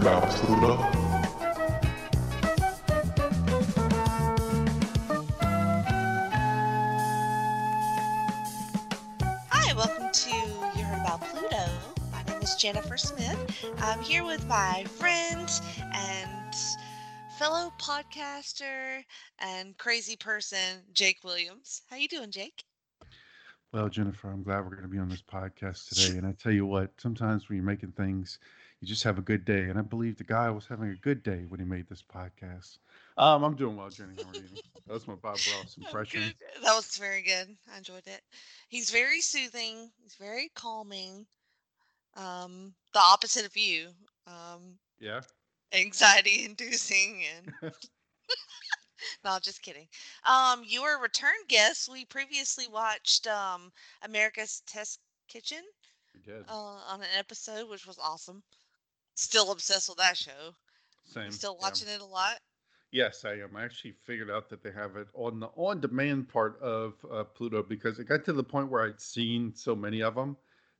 about Pluto? Hi, welcome to You Heard About Pluto. My name is Jennifer Smith. I'm here with my friend and fellow podcaster and crazy person, Jake Williams. How you doing, Jake? Well, Jennifer, I'm glad we're going to be on this podcast today. And I tell you what, sometimes when you're making things, you just have a good day. And I believe the guy was having a good day when he made this podcast. Um, I'm doing well, Jenny. How are you? That was my Bob Ross impression. Good. That was very good. I enjoyed it. He's very soothing. He's very calming. Um, the opposite of you. Um, Yeah. anxiety inducing and no just kidding um you were a return guest we previously watched um america's test kitchen We did. uh, on an episode which was awesome still obsessed with that show Same. still yeah. watching it a lot Yes, I am. I actually figured out that they have it on the on-demand part of uh, Pluto because it got to the point where I'd seen so many of them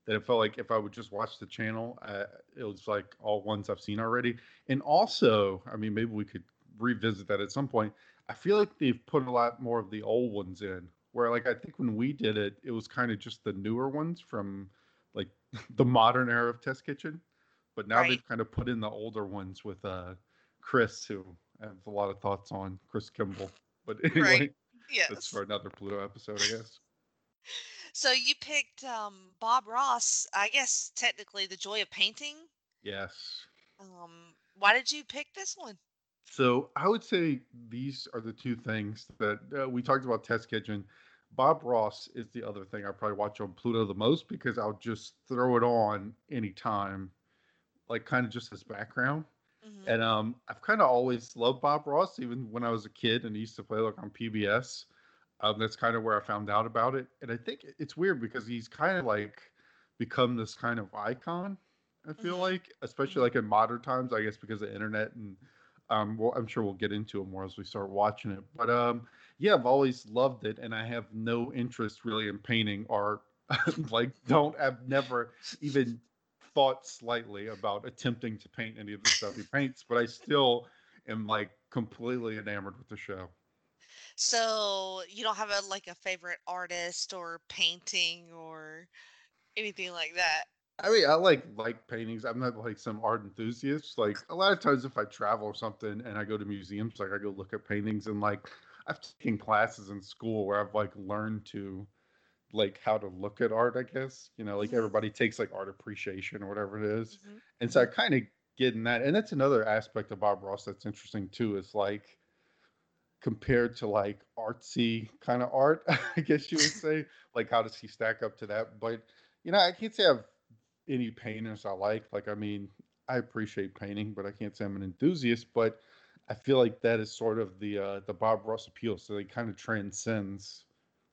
that it felt like if I would just watch the channel, uh, it was like all ones I've seen already. And also, I mean, maybe we could revisit that at some point. I feel like they've put a lot more of the old ones in. Where like I think when we did it, it was kind of just the newer ones from like the modern era of Test Kitchen. But now Right. they've kind of put in the older ones with uh Chris, who I have a lot of thoughts on Chris Kimball. But anyway, yes that's for another Pluto episode, I guess. so you picked um bob ross i guess technically the joy of painting Yes. um why did you pick this one So I would say these are the two things that uh, we talked about. Test Kitchen. Bob Ross is the other thing I probably watch on Pluto the most because I'll just throw it on anytime, like kind of just as background. Mhm. And um, I've kind of always loved Bob Ross, even when I was a kid and he used to play like on PBS. Um, that's kind of where I found out about it. And I think it's weird because he's kind of like become this kind of icon. I feel Mhm. like, especially Mhm. like in modern times, I guess because of internet and um, well, I'm sure we'll get into it more as we start watching it. But um, yeah, I've always loved it, and I have no interest really in painting art. like, don't I've never even thought slightly about attempting to paint any of the stuff he paints, but I still am like completely enamored with the show. So you don't have a like a favorite artist or painting or anything like that. I mean, I like like paintings. I'm not like some art enthusiast. Like a lot of times, if I travel or something and I go to museums, like I go look at paintings and like I've taken classes in school where I've like learned to like how to look at art. I guess you know, like Mhm. everybody takes like art appreciation or whatever it is. Mhm. And so I kind of get in that. And that's another aspect of Bob Ross that's interesting too, is like compared to like artsy kind of art, I guess you would say. like how does he stack up to that? But you know, I can't say I've any painters I like. Like, I mean, I appreciate painting, but I can't say I'm an enthusiast. But I feel like that is sort of the uh the Bob Ross appeal. So it kind of transcends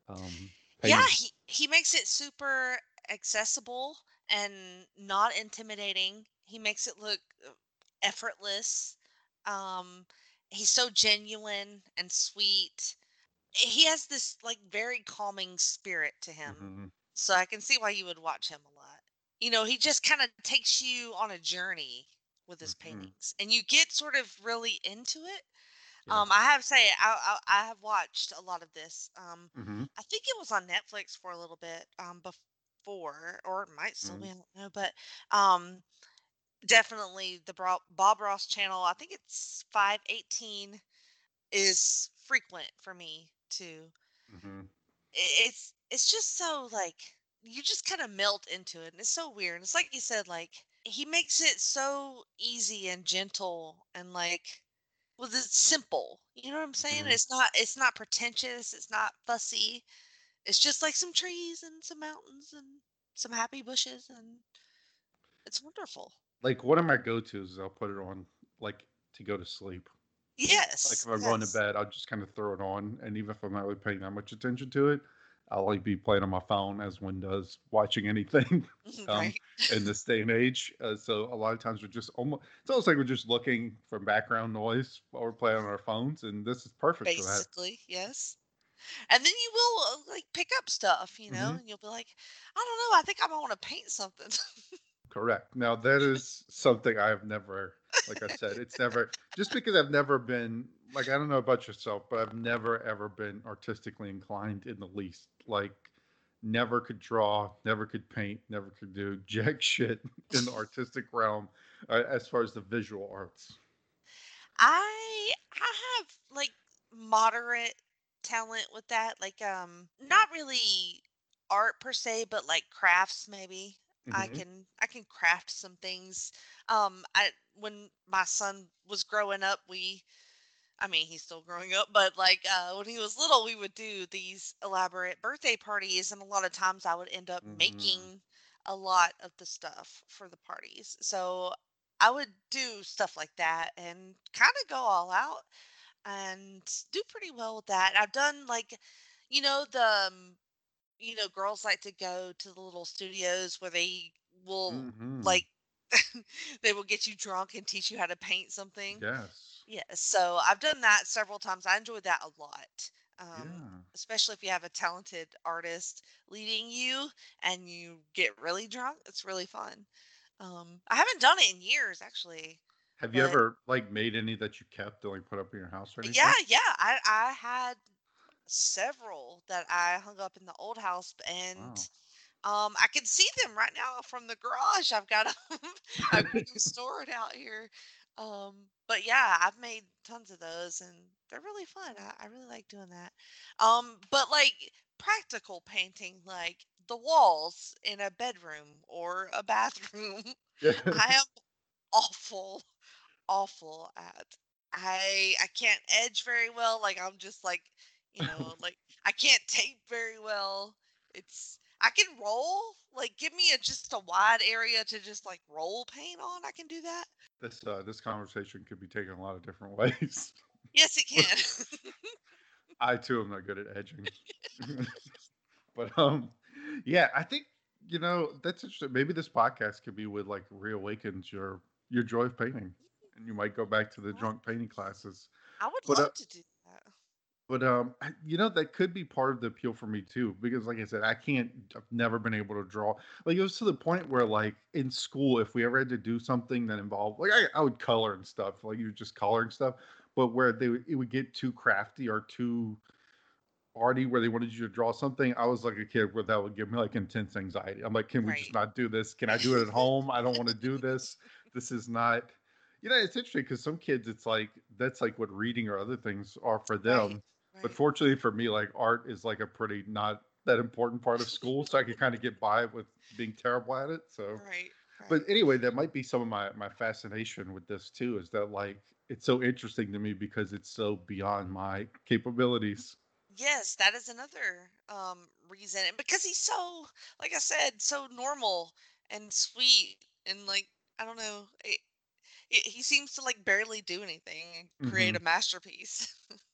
um Yeah, he he makes it super accessible and not intimidating. He makes it look uh, effortless. Um, he's so genuine and sweet. He has this like very calming spirit to him. Mhm. So I can see why you would watch him a lot. You know, he just kind of takes you on a journey with his Mhm. paintings, and you get sort of really into it. Yeah. Um, I have to say, I, I I have watched a lot of this. Um, Mhm. I think it was on Netflix for a little bit um, before, or it might still be. I don't know, but um, definitely the Bob Ross channel. I think it's five eighteen is frequent for me too Mhm. it's it's just so like you just kind of melt into it and it's so weird it's like you said like he makes it so easy and gentle and like well it's simple you know what i'm saying Mhm. it's not it's not pretentious it's not fussy it's just like some trees and some mountains and some happy bushes and it's wonderful Like one of my go-tos is I'll put it on like to go to sleep. Yes. Like if I'm going to bed, I'll just kind of throw it on, and even if I'm not really paying that much attention to it, I'll like be playing on my phone as one does watching anything um, right in this day and age. Uh, so a lot of times we're just almost it's almost like we're just looking for background noise while we're playing on our phones, and this is perfect for basically yes and then you will uh, like pick up stuff you know hmm and you'll be like i don't know i think i might want to paint something Correct. Now that is something I have never Like I said, it's never just because I've never been like I don't know about yourself, but I've never ever been artistically inclined in the least. Like never could draw, never could paint, never could do jack shit in the artistic realm uh, as far as the visual arts. I I have like moderate talent with that. Like um not really art per se, but like crafts maybe. I hmm can I can craft some things. Um I when my son was growing up, we I mean, he's still growing up, but like uh, when he was little, we would do these elaborate birthday parties, and a lot of times I would end up hmm making a lot of the stuff for the parties. So I would do stuff like that and kind of go all out and do pretty well with that. I've done like, you know, the um, you know, girls like to go to the little studios where they will hmm like they will get you drunk and teach you how to paint something. Yes. Yeah, so I've done that several times. I enjoyed that a lot. Um, Yeah. especially if you have a talented artist leading you and you get really drunk. It's really fun. Um, I haven't done it in years actually, Have you but ever like made any that you kept and like put up in your house or yeah, anything? yeah, I I had several that I hung up in the old house and Wow. um I can see them right now from the garage. I've got them I've got them stored out here. Um but yeah, I've made tons of those and they're really fun. I, I really like doing that. Um but like practical painting like the walls in a bedroom or a bathroom, I am awful awful at. I I can't edge very well. Like I'm just like, you know, like I can't tape very well. It's I can roll. Like give me a just a wide area to just like roll paint on. I can do that. this uh this conversation could be taken a lot of different ways. Yes, it can. I too am not good at edging. but um yeah, I think you know that's interesting. Maybe this podcast could be with like reawakens your your joy of painting, and you might go back to the drunk painting classes. I would But uh, love to do that. But um, you know that could be part of the appeal for me too, because like I said, I can't. I've never been able to draw. Like it was to the point where like in school, if we ever had to do something that involved like I, I would color and stuff, like you're just coloring stuff, but where they would- it would get too crafty or too arty where they wanted you to draw something, I was like a kid where that would give me like intense anxiety. I'm like, can we just not do this? Can I do it at home? I don't want to do this. This is not. You know, it's interesting because some kids, it's like that's like what reading or other things are for Right. But fortunately for me, like art is like a pretty not that important part of school, so I could kind of get by with being terrible at it. So, Right. but anyway, that might be some of my my fascination with this too. Is that like it's so interesting to me because it's so beyond my capabilities. Yes, that is another um reason. And because he's so, like I said, so normal and sweet and like I don't know. It, it, he seems to like barely do anything and create hmm a masterpiece.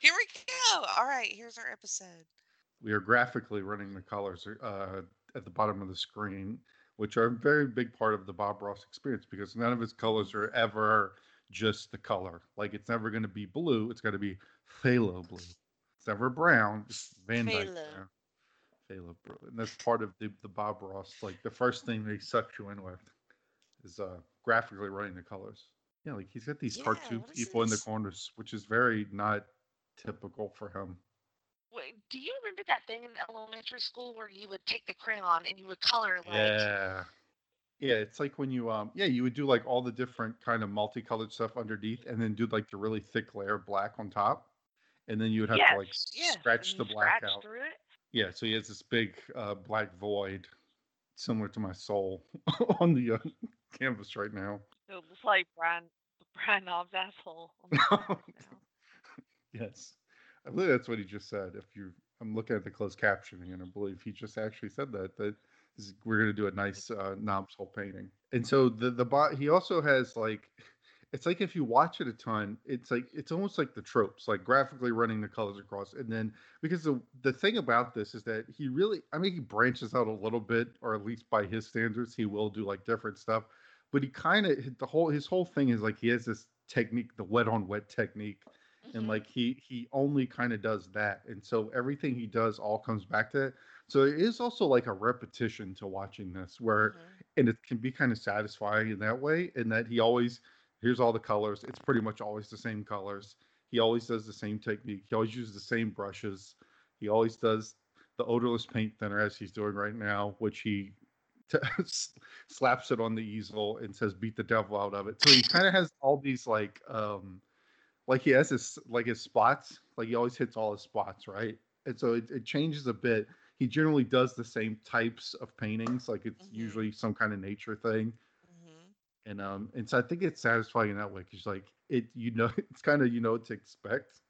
Here we go. All right, here's our episode. we are graphically running the colors uh, at the bottom of the screen, which are a very big part of the Bob Ross experience because none of his colors are ever just the color. Like it's never going to be blue; it's got to be phthalo blue. It's never brown; it's Van Dyke brown, phthalo blue, and that's part of the, the Bob Ross. Like the first thing they suck you in with is uh, graphically running the colors. Yeah, like he's got these Yeah, cartoon people in the corners, which is very not typical for him. Wait, do you remember that thing in elementary school where you would take the crayon and you would color like Yeah. Yeah, it's like when you um yeah, you would do like all the different kind of multicolored stuff underneath and then do like the really thick layer of black on top. And then you would have to like Yes, s- and scratch the black scratch out. through it? Yeah, so he has this big uh black void similar to my soul on the uh, canvas right now. It looks like Brian Brian Knob's asshole on the canvas now. Yes. I believe that's what he just said. If you I'm looking at the closed captioning and I believe he just actually said that that is, we're going to do a nice uh, knobs hole painting. And so the the bot he also has like it's like if you watch it a ton, it's like it's almost like the tropes, like graphically running the colors across. And then because the the thing about this is that he really, I mean, he branches out a little bit, or at least by his standards, he will do like different stuff. But he kind of the whole his whole thing is like he has this technique, the wet on wet technique, and Mhm. like he he only kind of does that. And so everything he does all comes back to it. So it is also like a repetition to watching this, where Mhm. and it can be kind of satisfying in that way, in that he always Here's all the colors. It's pretty much always the same colors. He always does the same technique. He always uses the same brushes. He always does the odorless paint thinner as he's doing right now, which he t- slaps it on the easel and says beat the devil out of it. So he kind of has all these like um like he has his like his spots, like he always hits all his spots, right? And so it, it changes a bit. He generally does the same types of paintings, like it's Mm-hmm. usually some kind of nature thing. Mm-hmm. And um and so I think it's satisfying in that way because like it you know it's kind of you know what to expect.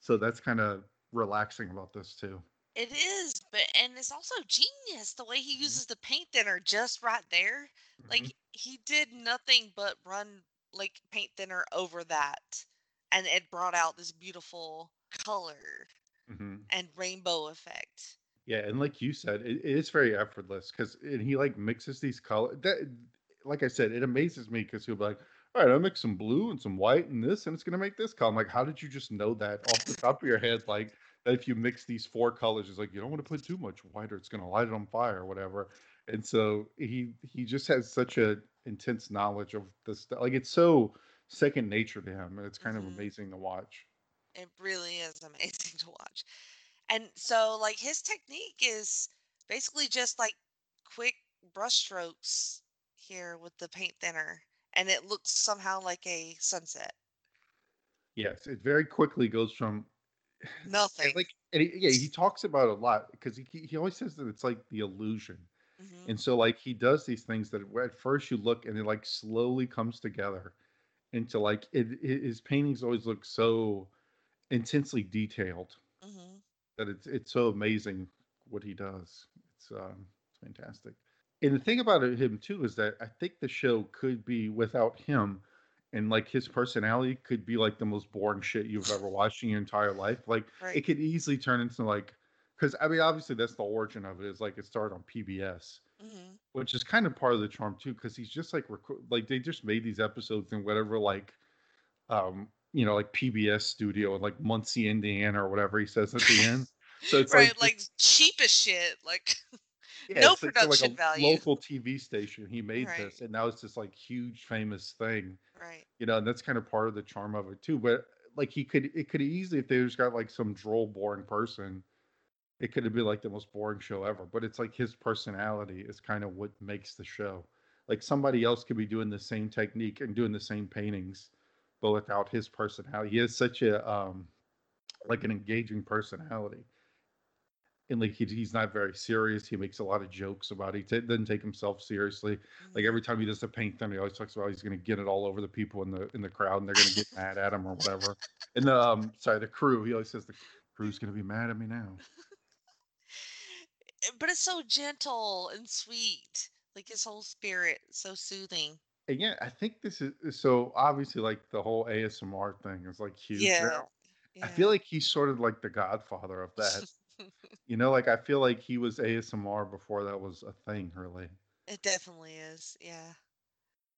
So that's kind of relaxing about this too. It is, but and it's also genius the way he Mhm. uses the paint thinner just right there. Like Mhm. he did nothing but run like paint thinner over that, and it brought out this beautiful color Mhm. and rainbow effect. Yeah, and like you said, it, it is very effortless because and he like mixes these colors. That, like I said, it amazes me because he'll be like, "All right, I'll mix some blue and some white and this, and it's gonna make this color." I'm like, "How did you just know that off the top of your head?" Like that if you mix these four colors, it's like you don't want to put too much white or it's gonna light it on fire or whatever. And so he he just has such a intense knowledge of this. Stuff. Like it's so second nature to him, and it's kind of hmm amazing to watch. It really is amazing to watch. And so like his technique is basically just like quick brush strokes here with the paint thinner, and it looks somehow like a sunset. Yes, it very quickly goes from Nothing. like, and he, yeah, he talks about it a lot because he he always says that it's like the illusion, hmm and so like he does these things that at first you look and it like slowly comes together into like it, it his paintings always look so intensely detailed hmm that it's it's so amazing what he does. It's um it's fantastic. And the thing about him too is that I think the show could be without him and like his personality could be like the most boring shit you've ever watched in your entire life. Like Right. it could easily turn into like because I mean obviously that's the origin of it is like it started on PBS, hmm which is kind of part of the charm too because he's just like reco- like they just made these episodes in whatever like um you know like PBS studio in like Muncie, Indiana or whatever he says at the end. So it's right. like Like cheap as shit. Like Yeah, no it's like production a value. local TV station. He made Right. this, and now it's this like huge famous thing, Right. you know. And that's kind of part of the charm of it too. But like he could, it could easily if they just got like some droll, boring person, it could have been like the most boring show ever. But it's like his personality is kind of what makes the show. Like somebody else could be doing the same technique and doing the same paintings, but without his personality. He has such a um like an engaging personality and like he, he's not very serious. He makes a lot of jokes about it. He t- doesn't take himself seriously. Like Mhm. every time he does a paint thing, he always talks about he's going to get it all over the people in the in the crowd, and they're going to get mad at him or whatever. And the um, sorry, the crew. He always says the crew's going to be mad at me now. But it's so gentle and sweet. Like his whole spirit, so soothing. And yeah, I think this is so obviously like the whole ASMR thing is like huge Yeah. now. I feel like he's sort of like the godfather of that. You know, like I feel like he was ASMR before that was a thing, really. it definitely is. Yeah.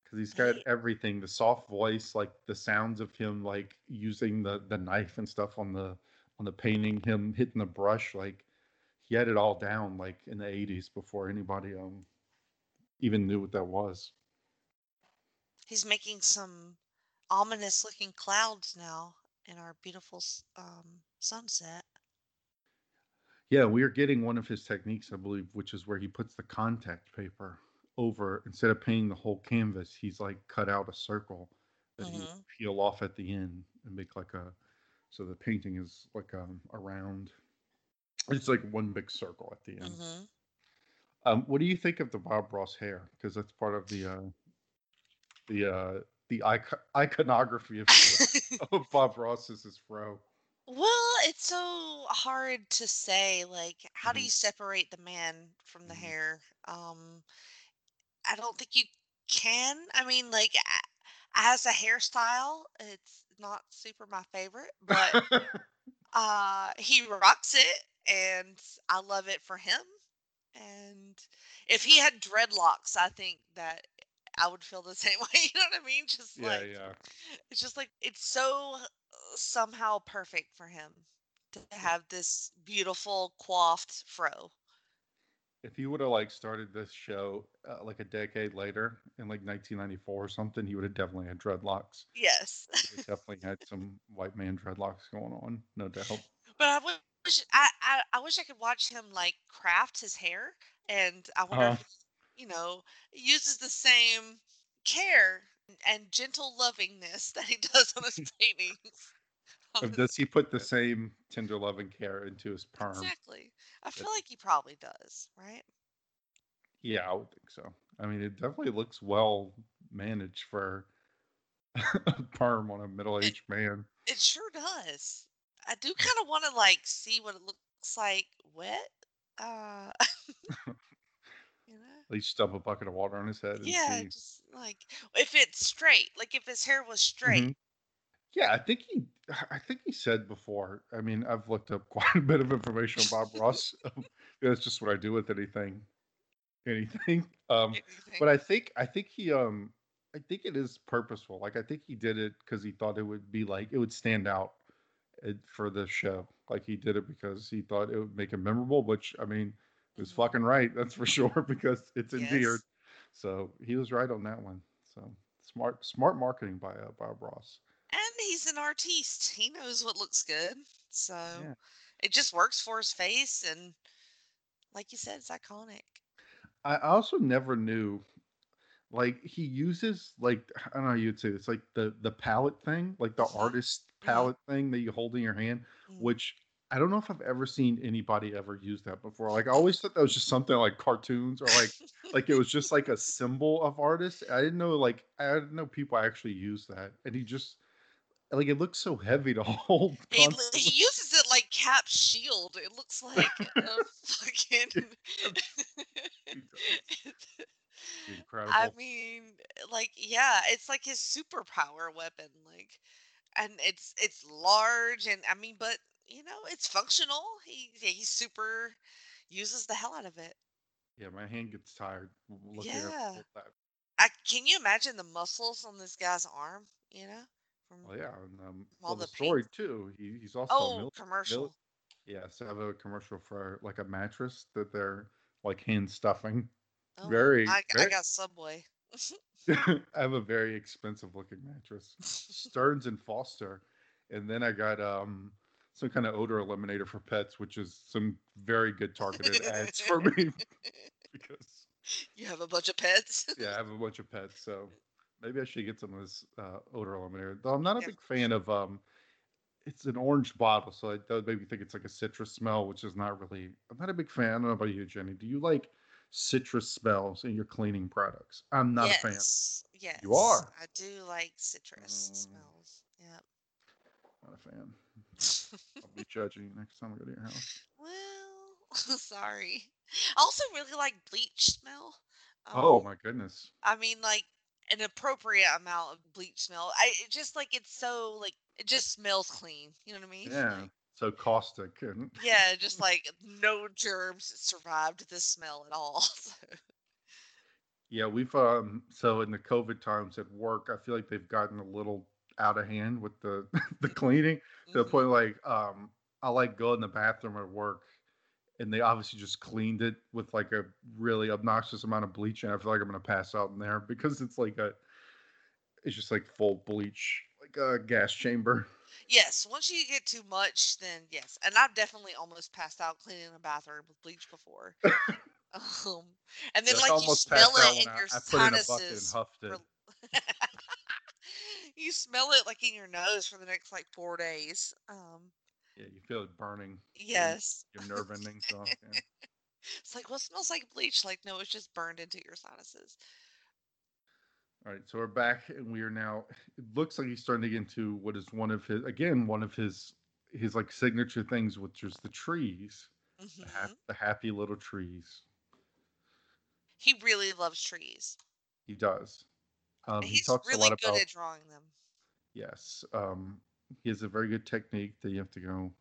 because he's got everything the soft voice like the sounds of him like using the the knife and stuff on the on the painting him hitting the brush like he had it all down like in the 80s before anybody um even knew what that was he's making some ominous looking clouds now in our beautiful um, sunset. yeah we are getting one of his techniques i believe which is where he puts the contact paper over instead of painting the whole canvas he's like cut out a circle that he would hmm peel off at the end and make like a so the painting is like um around it's like one big circle at the end hmm Um, what do you think of the Bob Ross hair? Because that's part of the uh, the uh, the icon- iconography of, of Bob Ross is his fro. well, it's so hard to say. Like, how do hmm you separate the man from the hmm hair? Um, I don't think you can. I mean, like, as a hairstyle, it's not super my favorite, but uh, he rocks it, and I love it for him. And if he had dreadlocks, I think that I would feel the same way. You know what I mean? Just yeah, like yeah, it's just like it's so uh, somehow perfect for him to have this beautiful coiffed fro. if he would have like started this show uh, like a decade later in like 1994 or something, he would have definitely had dreadlocks. Yes. He definitely had some white man dreadlocks going on, no doubt. But I wish I, I, I wish I could watch him like craft his hair, and I wonder Uh, if you know uses the same care and gentle lovingness that he does on his paintings. on or his- does he put the same tender loving care into his perm? exactly. I feel like he probably does, right? Yeah, I would think so. I mean, it definitely looks well managed for a perm on a middle aged man. It sure does. I do kind of want to like see what it looks like wet. Uh, you know. At least dump a bucket of water on his head and Yeah, just like if it's straight, like if his hair was straight. Mhm. Yeah, I think he. I think he said before. I mean, I've looked up quite a bit of information on Bob Ross. Um, That's just what I do with anything, anything. Um, anything. but I think I think he um I think it is purposeful. Like I think he did it because he thought it would be like it would stand out for the show. Like he did it because he thought it would make him memorable. Which I mean, he was Mhm. fucking right. That's for sure because it's endeared. Yes. So he was right on that one. So smart smart marketing by uh, Bob Ross. And he's an artiste. He knows what looks good. So Yeah. it just works for his face and like you said, it's iconic. I also never knew like he uses like I don't know how you'd say this like the the palette thing like the Mhm. artist. Palette thing that you hold in your hand Mm. which I don't know if I've ever seen anybody ever use that before like I always thought that was just something like cartoons or like like it was just like a symbol of artists I didn't know like I didn't know people actually use that and he just like it looks so heavy to hold He, he uses it like Cap Shield. It looks like a fucking. incredible I mean, like, yeah, it's like his superpower weapon. Like, and it's it's large, and I mean, but you know, it's functional. He he super uses the hell out of it. yeah my hand gets tired looking at Yeah. hold that I, can you imagine the muscles on this guy's arm? You know, from well yeah and um all well the the story paint. too he, he's also Oh, mil- commercial. Yes, I have a commercial for like a mattress that they're like hand stuffing. Oh, Very, I, I got Subway. I have a very expensive looking mattress. Stearns and Foster. And then I got um some kind of odor eliminator for pets, which is some very good targeted ads for me because you have a bunch of pets. yeah, I have a bunch of pets, so maybe I should get some of this uh, odor eliminator. Though I'm not a Yeah. big fan of um it's an orange bottle, so it does make me think it's like a citrus smell, which is not really I'm not a big fan. I don't know about you, Jenny. Do you like citrus smells in your cleaning products? I'm not a fan. yes, yes. You are? I do like citrus Mm. smells. Yep. Not a fan. I'll be judging you next time I go to your house. well, sorry. I also really like bleach smell. Oh Um, my goodness. I mean, like an appropriate amount of bleach smell. I it just like it's so like it just smells clean. You know what I mean? Yeah. Like, So caustic and yeah, just like no germs survived this smell at all. So, yeah, we've um so in the COVID times at work, I feel like they've gotten a little out of hand with the the cleaning to the mhm. point like um I like go in the bathroom at work and they obviously just cleaned it with like a really obnoxious amount of bleach and I feel like I'm gonna pass out in there because it's like a it's just like full bleach like a gas chamber. Yes, once you get too much, then yes. And I've definitely almost passed out cleaning a bathroom with bleach before. Um, and then like you smell it in I, your I put in a bucket and sinuses. huffed it. you smell it like in your nose for the next like four days. Um, Yeah, you feel it burning yes. your nerve endings off. Yeah. It's like what smells like bleach? Like no, it's just burned into your sinuses. All right, so we're back, and we are now. It looks like he's starting to get into what is one of his, again, one of his, his like signature things, which is the trees, the, hmm hap- the happy little trees. He really loves trees. He does. Um, he talks really a lot good about at drawing them. yes. Um, he has a very good technique that you have to go.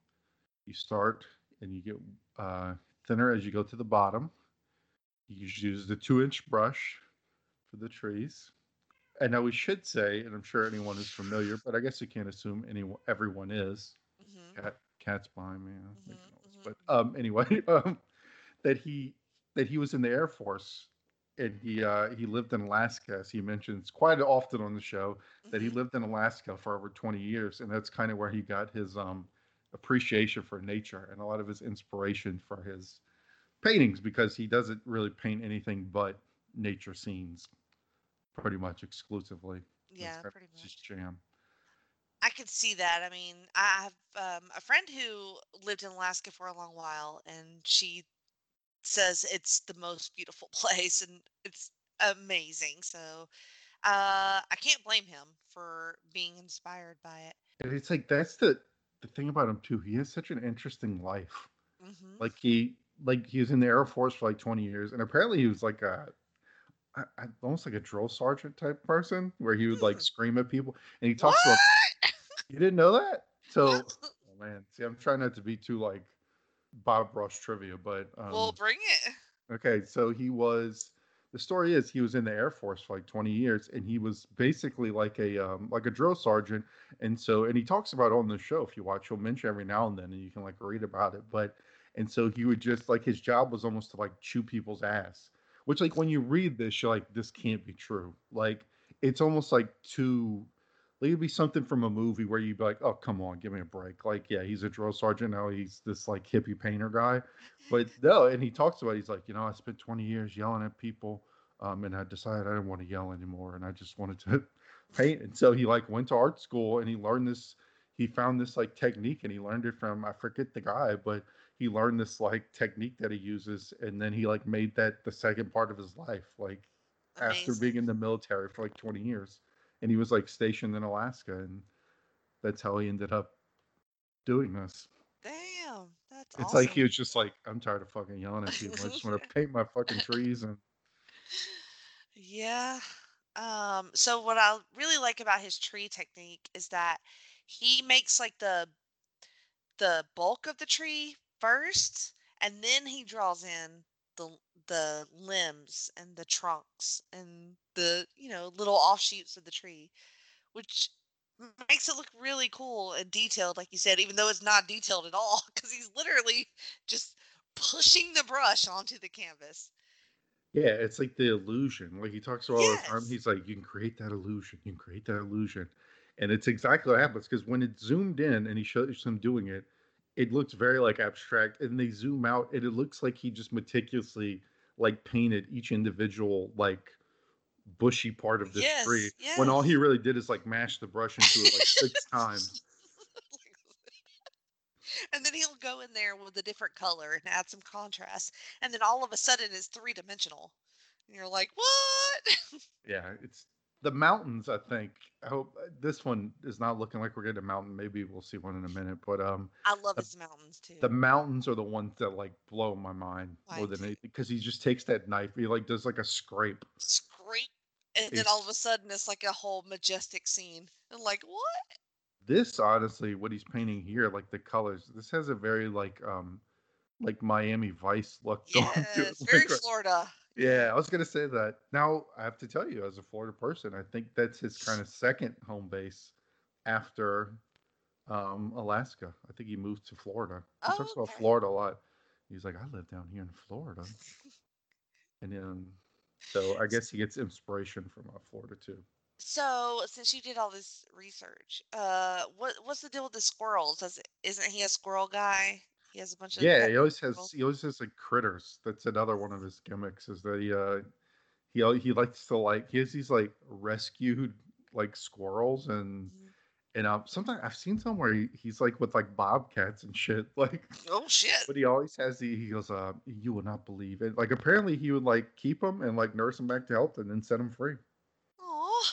You start and you get uh, thinner as you go to the bottom. You use the two-inch brush for the trees. And now we should say, and I'm sure anyone is familiar, but I guess you can't assume anyone, everyone is. hmm Cat, cat's behind me. Mhm, noise. mhm, But um, anyway, um, that he that he was in the Air Force and he uh, he lived in Alaska, as he mentions quite often on the show, that he hmm lived in Alaska for over 20 years, and that's kind of where he got his um, appreciation for nature and a lot of his inspiration for his paintings because he doesn't really paint anything but nature scenes, pretty much exclusively. Yeah, of pretty much. jam. I could see that. I mean, I have um, a friend who lived in Alaska for a long while, and she says it's the most beautiful place and it's amazing. So uh, I can't blame him for being inspired by it. And it's like that's the the thing about him too. He has such an interesting life. hmm Like he like he was in the Air Force for like 20 years, and apparently he was like a I, I, almost like a drill sergeant type person where he would like Hmm. scream at people. And he What? talks about you didn't know that? So oh man, see, I'm trying not to be too like Bob Ross trivia, but well, um bring it. okay, so he was the story is he was in the Air Force for like 20 years and he was basically like a um like a drill sergeant and so and he talks about it on the show if you watch he'll mention every now and then and you can like read about it but and so he would just like his job was almost to like chew people's ass which like when you read this you're like this can't be true like it's almost like too like it'd be something from a movie where you'd be like oh come on give me a break like yeah he's a drill sergeant now he's this like hippie painter guy but no, and he talks about it, he's like, you know, I spent 20 years yelling at people, um, and I decided I didn't want to yell anymore, and I just wanted to paint. And so he like went to art school and he learned this. He found this like technique, and he learned it from I forget the guy, but he learned this like technique that he uses, and then he like made that the second part of his life, like after being in the military for like 20 years, and he was like stationed in Alaska, and that's how he ended up doing this. Damn, that's It's like he was just like, I'm tired of fucking yelling at people. I just want to paint my fucking trees and yeah. Um, so what I really like about his tree technique is that he makes like the the bulk of the tree first, and then he draws in the the limbs and the trunks and the you know little offshoots of the tree, which makes it look really cool and detailed, like you said, even though it's not detailed at all, because he's literally just pushing the brush onto the canvas. yeah, it's like the illusion. Like he talks about all the time. He's like, you can create that illusion. You can create that illusion, and it's exactly what happens because when it's zoomed in and he shows him doing it, it looks very like abstract. And they zoom out and it looks like he just meticulously like painted each individual like bushy part of this tree Yes. when all he really did is like mash the brush into it like six times and then he'll go in there with a different color and add some contrast, and then all of a sudden it's three dimensional. And you're like, what? Yeah, it's the mountains, I think. I hope uh, this one is not looking like we're getting a mountain. Maybe we'll see one in a minute, but um I love the, his mountains too. the mountains are the ones that like blow my mind more than anything because he just takes that knife, he like does like a scrape. Scrape. And then all of a sudden it's like a whole majestic scene. And like, what? this honestly what he's painting here, like the colors. This has a very like um like Miami Vice look going to it. Very Like Florida. Yeah. I was gonna say that. Now I have to tell you, as a Florida person, I think that's his kind of second home base after Um, Alaska. I think he moved to Florida. He talks Oh, about okay. Florida a lot. He's like, I live down here in Florida, and then so I guess he gets inspiration from uh, Florida too. So, since you did all this research, uh, what what's the deal with the squirrels? Does it, isn't he a squirrel guy? He has a bunch of Yeah, he always has squirrels. he always has like critters. That's another one of his gimmicks is that he uh he he likes to like he has these like rescued like squirrels and Mhm. and um sometimes I've seen somewhere he, he's like with like bobcats and shit like Oh shit! But he always has the he goes, uh, you will not believe it. Like apparently he would like keep them and like nurse them back to health and then set them free. Oh,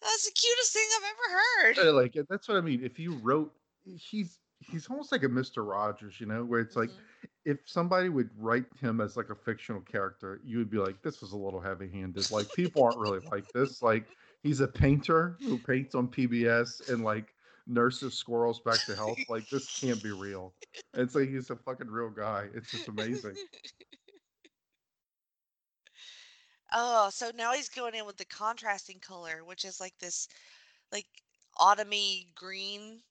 that's the cutest thing I've ever heard. Uh, Like that's what I mean. If you wrote, he's he's almost like a Mister Rogers, you know, where it's like hmm if somebody would write him as like a fictional character, you would be like, this was a little heavy handed. Like people aren't really like this. Like he's a painter who paints on PBS and like nurses squirrels back to health. Like this can't be real. And it's like he's a fucking real guy. It's just amazing. oh, so now he's going in with the contrasting color, which is like this like autumny green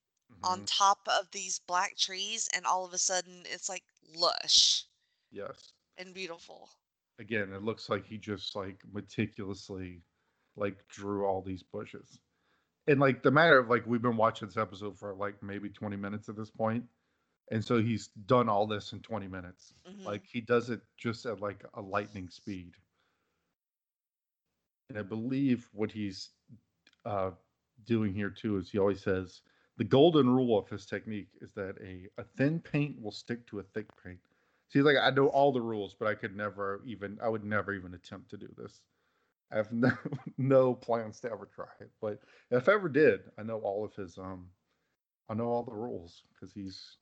on hmm top of these black trees, and all of a sudden it's like lush Yes. and beautiful. again, it looks like he just like meticulously like drew all these bushes. And like the matter of like we've been watching this episode for like maybe 20 minutes at this point. And so he's done all this in 20 minutes. Mhm. Like he does it just at like a lightning speed. And I believe what he's uh, doing here too is he always says the golden rule of his technique is that a, a thin paint will stick to a thick paint. See, like I know all the rules, but I could never even I would never even attempt to do this. I have no no plans to ever try it. But if I ever did, I know all of his um I know all the rules because he's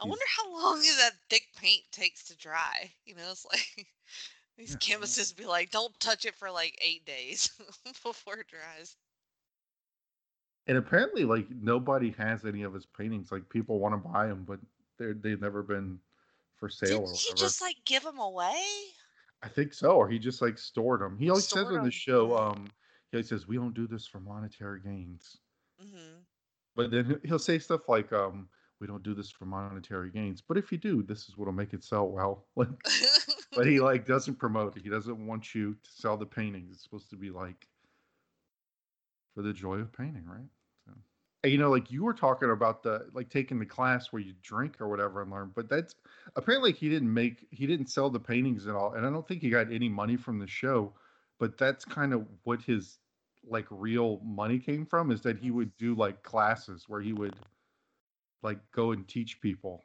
I wonder how long that thick paint takes to dry. You know, it's like these Yeah. chemists be like, "Don't touch it for like eight days before it dries." And apparently like nobody has any of his paintings. Like people want to buy them, but they're they've never been for sale or he just like give them away? I think so, or he just like stored them. He always says Stored in the 'em, show, um, he always says we don't do this for monetary gains. hmm But then he- he'll say stuff like, um, we don't do this for monetary gains. But if you do, this is what'll make it sell well. Like, but he like doesn't promote it. He doesn't want you to sell the paintings. It's supposed to be like for the joy of painting, right? You know, like you were talking about the like taking the class where you drink or whatever and learn, but that's apparently he didn't make he didn't sell the paintings at all, and I don't think he got any money from the show. But that's kind of what his like real money came from is that he would do like classes where he would like go and teach people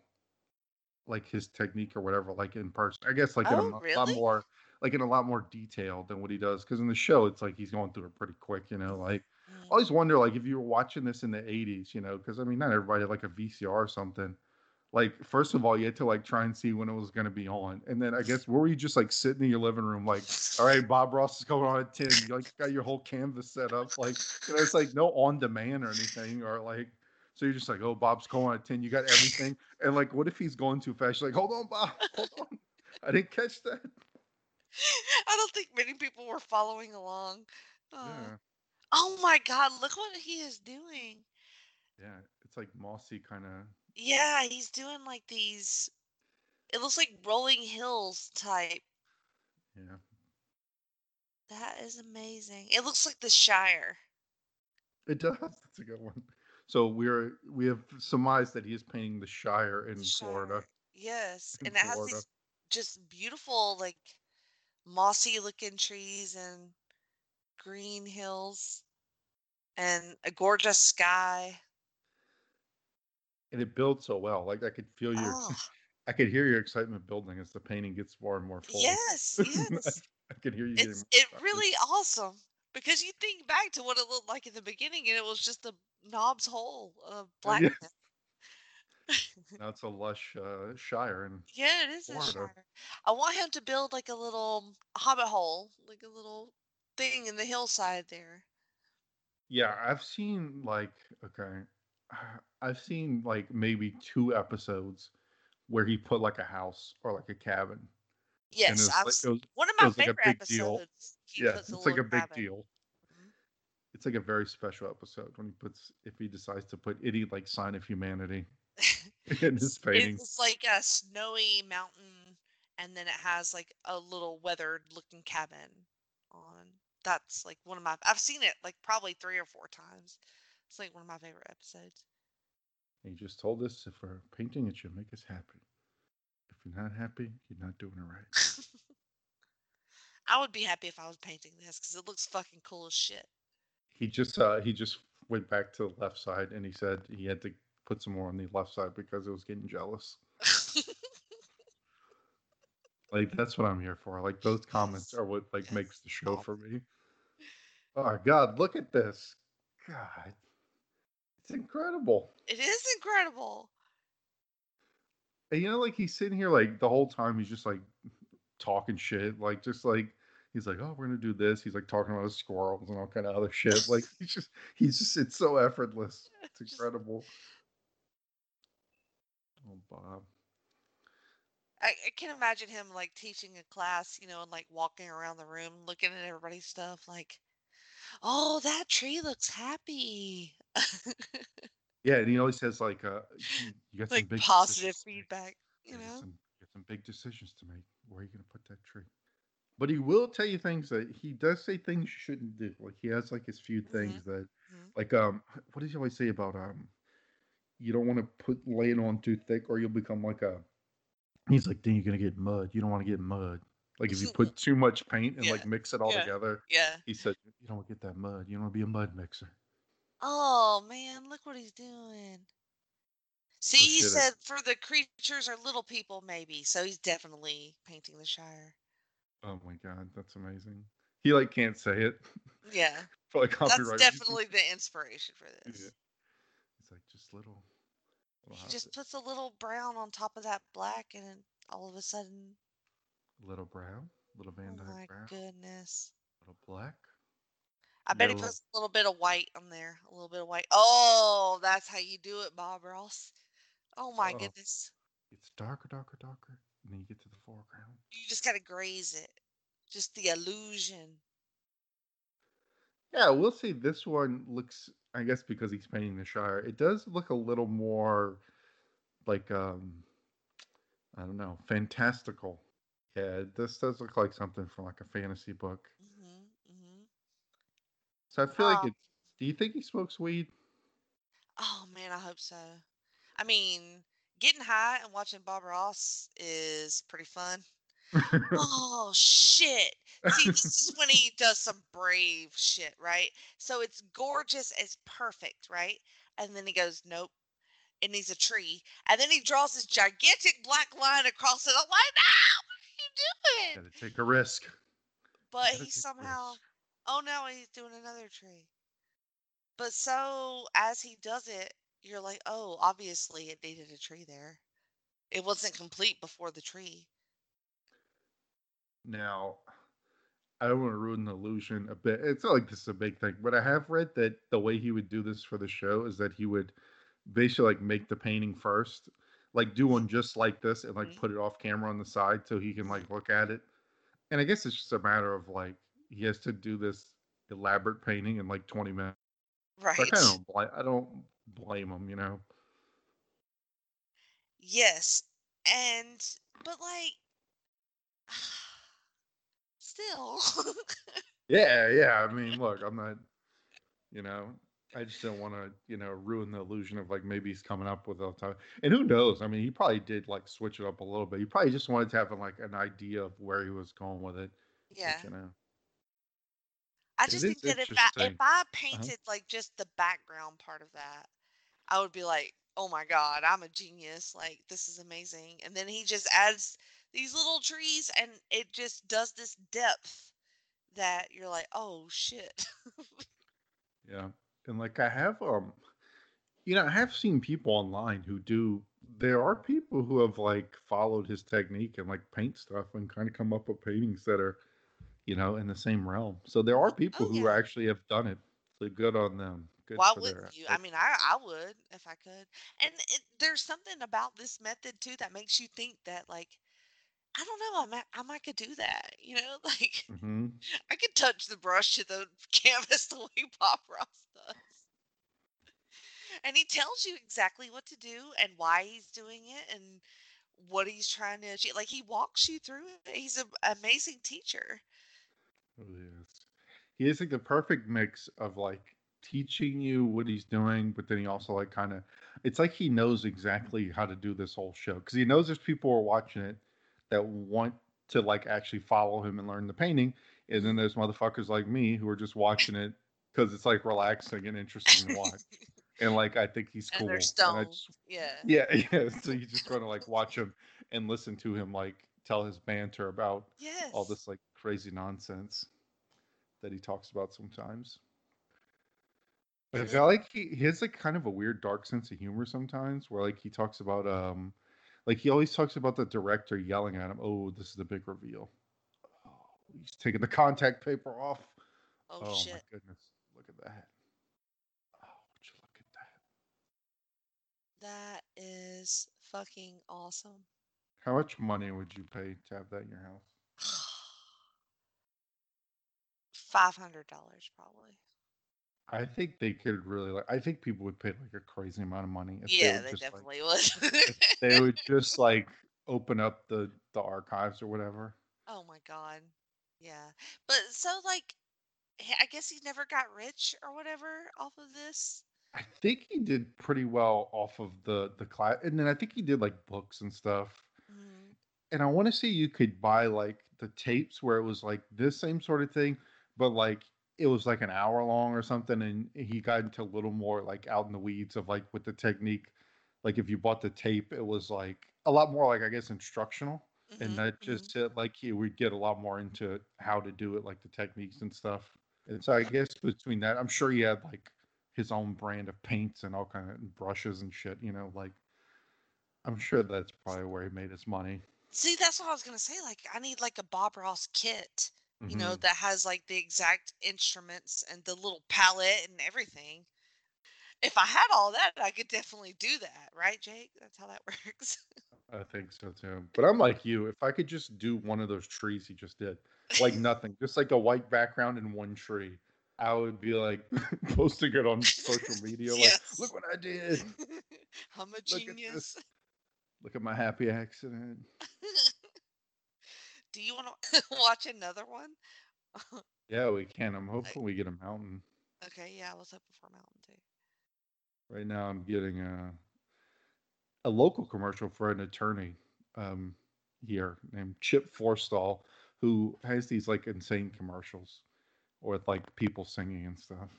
like his technique or whatever like in person i guess like in a Oh, mo- lot more like in a lot more detail than what he does because in the show it's like he's going through it pretty quick you know like. Always wonder like if you were watching this in the 80s you know because i mean not everybody had like a vcr or something. Like first of all you had to like try and see when it was going to be on. And then i guess were you just like sitting in your living room like all right bob ross is going on at 10 you like got your whole canvas set up like you know it's like no on demand or anything or like so you're just like oh bob's going on at 10 you got everything. And like what if he's going too fast? You're like hold on bob. Hold on. I didn't catch that. I don't think many people were following along. Uh, yeah Oh my God! Look what he is doing. yeah it's like mossy kind of Yeah, he's doing like these. It looks like rolling hills type. yeah That is amazing. It looks like the Shire. It does. That's a good one. So we're we have surmised that he is painting the Shire in The Florida. Yes, In and it has Florida. these just beautiful, like mossy looking trees and green hills and a gorgeous sky. And it builds so well. Like I could feel your Oh, I could hear your excitement building as the painting gets more and more full. yes, yes. I could hear you getting It's more it excited. really awesome because you think back to what it looked like in the beginning, and it was just a knob's hole of Uh, yeah. Now it's a lush uh, Shire and Yeah, it is a shire. I want him to build like a little hobbit hole, like a little thing in the hillside there. yeah, I've seen like okay, I've seen like maybe two episodes where he put like a house or like a cabin. Yes, was I've like was, one of my was like a favorite big deal. episodes. Yeah, it's like a big cabin. deal. Mhm. It's like a very special episode when he puts if he decides to put any like sign of humanity in his painting. it's like a snowy mountain, and then it has like a little weathered looking cabin. That's like one of my. I've seen it like probably three or four times. It's like one of my favorite episodes. He just told us if we're painting, it should make us happy. If you're not happy, you're not doing it right. I would be happy if I was painting this because it looks fucking cool as shit. He just uh he just went back to the left side and he said he had to put some more on the left side because it was getting jealous. Like that's what I'm here for. Like those comments are what like Yes. makes the show for me. Oh god, look at this. God. It's incredible. it is incredible. And you know, like he's sitting here like the whole time he's just like talking shit, like just like he's like, Oh, we're gonna do this. He's like talking about his squirrels and all kind of other shit. Like he's just he's just it's so effortless. It's incredible. Oh Bob. I, I can imagine him like teaching a class, you know, and like walking around the room looking at everybody's stuff like, oh, that tree looks happy. Yeah, and he always says like uh you got some big positive decisions to make. feedback, you Yeah, you got know? some, you got some big decisions to make. Where are you gonna put that tree? But he will tell you things that he does say things you shouldn't do. Like he has like his few Mm-hmm. things that, Mhm. like um, what does he always say about um, you don't want to put lay it on too thick or you'll become like a. He's like, then you're gonna get mud. You don't want to get mud. Like if you put too much paint and Yeah, like mix it all yeah. together, Yeah. he said you don't want to get that mud. You don't want to be a mud mixer. Oh man, look what he's doing. See, Oh, he said for the creatures are little people, maybe. So he's definitely painting the Shire. Oh my god, that's amazing. He like can't say it Yeah, for like that's copyright. definitely the inspiration for this. Yeah. It's like just little. Little He house- just puts a little brown on top of that black, and then all of a sudden, little brown, little Van oh Dyke my brown, goodness! little black. I bet he puts a little bit of white on there, a little bit of white. Oh, that's how you do it, Bob Ross. Oh my Oh. goodness! It's darker, darker, darker, and then you get to the foreground. You just gotta graze it, just the illusion. Yeah, we'll see. This one looks, I guess, because he's painting the Shire, it does look a little more like, um, I don't know, fantastical. Yeah, this does look like something from like a fantasy book. hmm hmm So I feel like Oh. it's. Do you think he smokes weed? Oh man, I hope so. I mean, getting high and watching Bob Ross is pretty fun. Oh shit. See, this is when he does some brave shit, right? So it's gorgeous, it's perfect, right? And then he goes, Nope. It needs a tree. And then he draws this gigantic black line across it. I'm like, no, what are you doing? Gotta take a risk. But he somehow oh no, he's doing another tree. But so as he does it, you're like, oh, obviously it needed a tree there. It wasn't complete before the tree. Now, I don't want to ruin the illusion a bit. It's not like this is a big thing, but I have read that the way he would do this for the show is that he would basically like make the painting first, like do one just like this and like Mhm. put it off camera on the side so he can like look at it. And I guess it's just a matter of like he has to do this elaborate painting in like 20 minutes. Right. So I don't, I don't blame him, you know. Yes. And but like still Yeah, yeah. I mean, look, I'm not, you know, I just don't want to, you know, ruin the illusion of like maybe he's coming up with all time. And who knows? I mean, he probably did like switch it up a little bit. He probably just wanted to have like an idea of where he was going with it. Yeah. you know. I just think that if I if. I uh-huh. painted like just the background part of that, I would be like, "Oh my god, I'm a genius! Like this is amazing." And then he just adds these little trees, and it just does this depth that you're like, "Oh shit!" Yeah. And like I have um you know, I have seen people online who do there are people who have like followed his technique and like paint stuff and kind of come up with paintings that are, you know, in the same realm. So there are people Oh, who actually have done it. So good on them. Good Why wouldn't you? I mean, I I would if I could. And it, there's something about this method too that makes you think that like. I don't know. I might, I might could do that. You know, like hmm I could touch the brush to the canvas the way Bob Ross does. And he tells you exactly what to do and why he's doing it and what he's trying to achieve. Like he walks you through it. He's an amazing teacher. Oh, yes. He is like the perfect mix of like teaching you what he's doing, but then he also like kind of it's like he knows exactly how to do this whole show because he knows there's people who are watching it that want to like actually follow him and learn the painting, and then there's motherfuckers like me who are just watching it because it's like relaxing and interesting to watch. And like I think he's cool. And they're stoned. just- Yeah. yeah, yeah. So you just want to like watch him and listen to him like tell his banter about Yes. all this like crazy nonsense that he talks about sometimes. But I feel like he, he has like kind of a weird dark sense of humor sometimes where like he talks about um like he always talks about the director yelling at him, Oh, this is the big reveal. Oh, he's taking the contact paper off. Oh, Oh, shit. my goodness. Look at that. Oh, would you look at that? That is fucking awesome. How much money would you pay to have that in your house? Five hundred dollars probably. I think they could really like I think people would pay like a crazy amount of money if yeah, would they just, like, definitely would. they would just like open up the the archives or whatever. oh my god. Yeah. But so like I guess he never got rich or whatever off of this. I think he did pretty well off of the the class, and then I think he did like books and stuff. Mm, And I want to say you could buy like the tapes where it was like this same sort of thing, but like it was like an hour long or something, and he got into a little more like out in the weeds of like with the technique. Like if you bought the tape, it was like a lot more like I guess instructional, and mhm, that mhm. just said like he would get a lot more into how to do it, like the techniques and stuff. And so I guess between that, I'm sure he had like his own brand of paints and all kind of brushes and shit. You know, like I'm sure that's probably where he made his money. See, that's what I was gonna say. Like, I need like a Bob Ross kit, you know, hmm that has like the exact instruments and the little palette and everything. If I had all that, I could definitely do that, right, Jake? That's how that works. I think so too. But I'm like you. If I could just do one of those trees he just did, like nothing, just like a white background and one tree, I would be like posting it on social media. Like, yes. look what I did. I'm a Look genius. this. Look at my happy accident. Do you want to watch another one? Yeah, we can. I'm hoping we get a mountain. okay, yeah, I was hoping for a Mountain Dew. Right now, I'm getting a a local commercial for an attorney um, here named Chip Forstall, who has these like insane commercials with like people singing and stuff.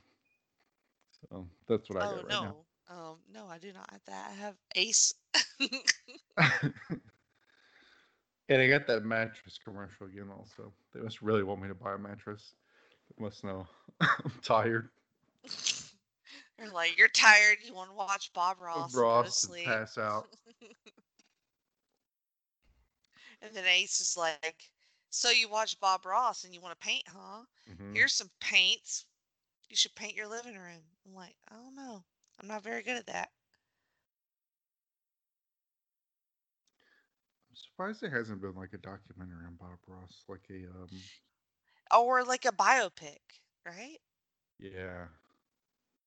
So that's what I Oh got right now. no, um, no, I do not have that. I have Ace. and I got that mattress commercial again. Also, they must really want me to buy a mattress. They must know I'm tired. You're like, you're tired. You want to watch Bob Ross and go to Ross and pass out. And then Ace is like, so you watch Bob Ross and you want to paint, huh? hmm Here's some paints. You should paint your living room. I'm like, I don't know. I'm not very good at that. Surprised there hasn't been like a documentary on Bob Ross, like a um, Or like a biopic, right? yeah.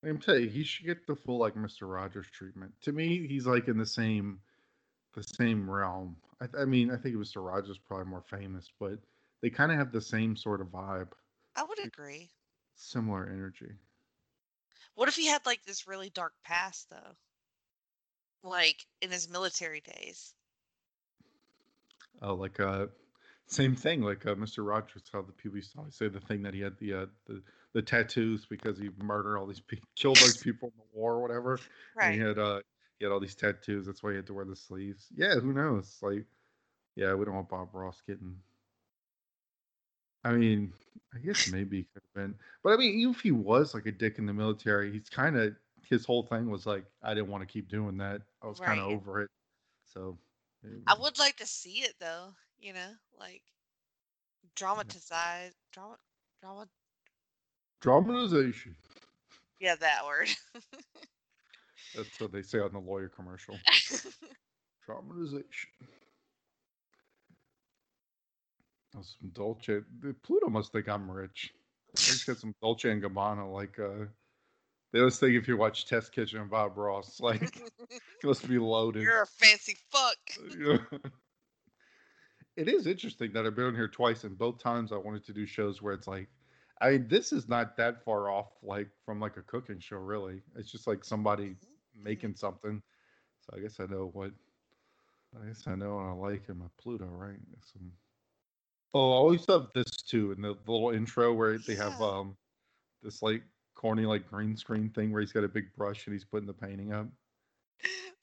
I'm telling you, he should get the full like Mister Rogers treatment. To me, he's like in the same the same realm. I, I mean, I think Mister Rogers is probably more famous, but they kind of have the same sort of vibe, I would agree. similar energy. What if he had like this really dark past though? Like in his military days. Oh, like uh, same thing. Like uh, Mister Rogers, how the people used to always say the thing that he had the uh, the the tattoos because he murdered all these people, killed all these people in the war or whatever, and he had uh he had all these tattoos. That's why he had to wear the sleeves. Yeah, who knows? Like, yeah, we don't want Bob Ross getting. I mean, I guess maybe he could have been, but I mean, even if he was like a dick in the military, he's kind of his whole thing was like, I didn't want to keep doing that. I was kind of over it. So, I would like to see it though, you know, like yeah. dramatize drama drama dramatization. yeah, that word. That's what they say on the lawyer commercial. Dramatization. Oh, some Dolce. the- Pluto must think I'm rich. He's got some Dolce and Gabbana. Like, uh, they always think if you watch Test Kitchen and Bob Ross, like, he must be loaded. You're a fancy fuck. Yeah. it is interesting that I've been on here twice, and both times I wanted to do shows where it's like, I mean, this is not that far off, like from like a cooking show, really. It's just like somebody Mhm, mhm. making something. So I guess I know what. I guess I know what I like in my Pluto, right? Some. Oh, I always love this too, in the, the little intro where they have um this like corny like green screen thing where he's got a big brush and he's putting the painting up.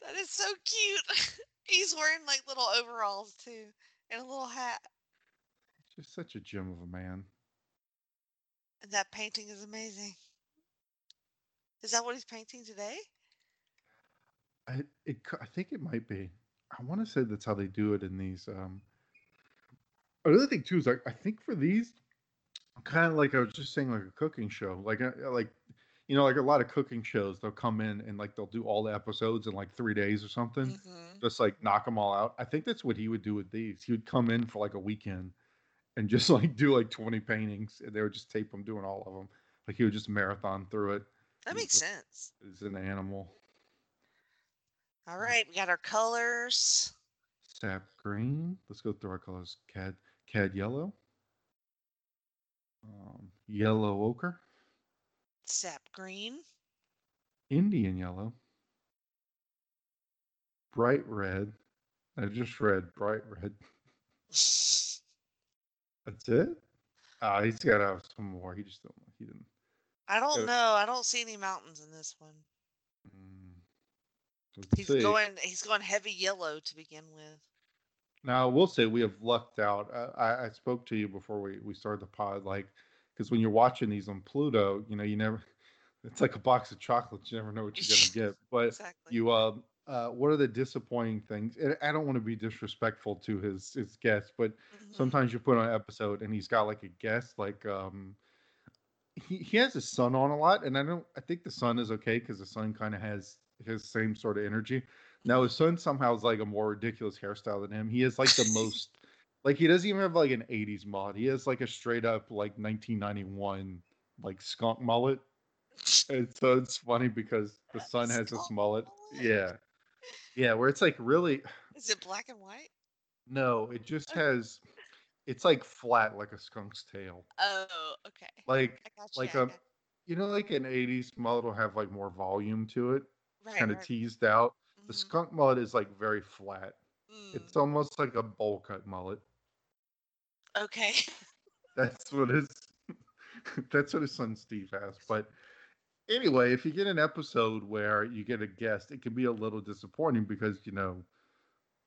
That is so cute. He's wearing like little overalls too and a little hat. Just such a gem of a man. And that painting is amazing. Is that what he's painting today? I it I think it might be. I want to say that's how they do it in these. Um, another thing too is like I think for these, kind of like I was just saying, like a cooking show, like uh, like you know, like a lot of cooking shows, they'll come in and like they'll do all the episodes in like three days or something, Mhm. just like knock them all out. I think that's what he would do with these. He would come in for like a weekend and just like do like twenty paintings, and they would just tape him doing all of them. Like he would just marathon through it. That makes just sense. he's an animal. All right, we got our colors. Sap green. Let's go through our colors. Cad cad yellow. Um, yellow ochre, Sap green. Indian yellow, bright red. I just read bright red. That's it. Ah, he's got to have some more. He just don't. He didn't. I don't Uh, know. I don't see any mountains in this one. Mm, He's see. going. He's going heavy yellow to begin with. Now, I will say we have lucked out. Uh, I, I spoke to you before we, we started the pod, like, because when you're watching these on Pluto, you know, you never, it's like a box of chocolates. You never know what you're going to get. But Exactly. you, uh, uh, what are the disappointing things? And I don't want to be disrespectful to his his guests, but Mhm. sometimes you put on an episode and he's got like a guest, like, um, he, he has his son on a lot, and I don't. I think the son is okay because the son kind of has his same sort of energy. Now his son somehow is like a more ridiculous hairstyle than him. He has like the most, like he doesn't even have like an '80s mod. He has like a straight up like 1991 like skunk mullet. And so it's funny because the son has this mullet. Yeah, yeah, where it's like really Is it black and white? no, it just has. It's like flat like a skunk's tail. Oh, okay. Like I got like um you know like an 80s mullet will have like more volume to it right, kind of right. teased out the Mhm. skunk mullet is like very flat it's Mm, almost like a bowl cut mullet okay. that's what his that's what his son steve has but anyway if you get an episode where you get a guest it can be a little disappointing because you know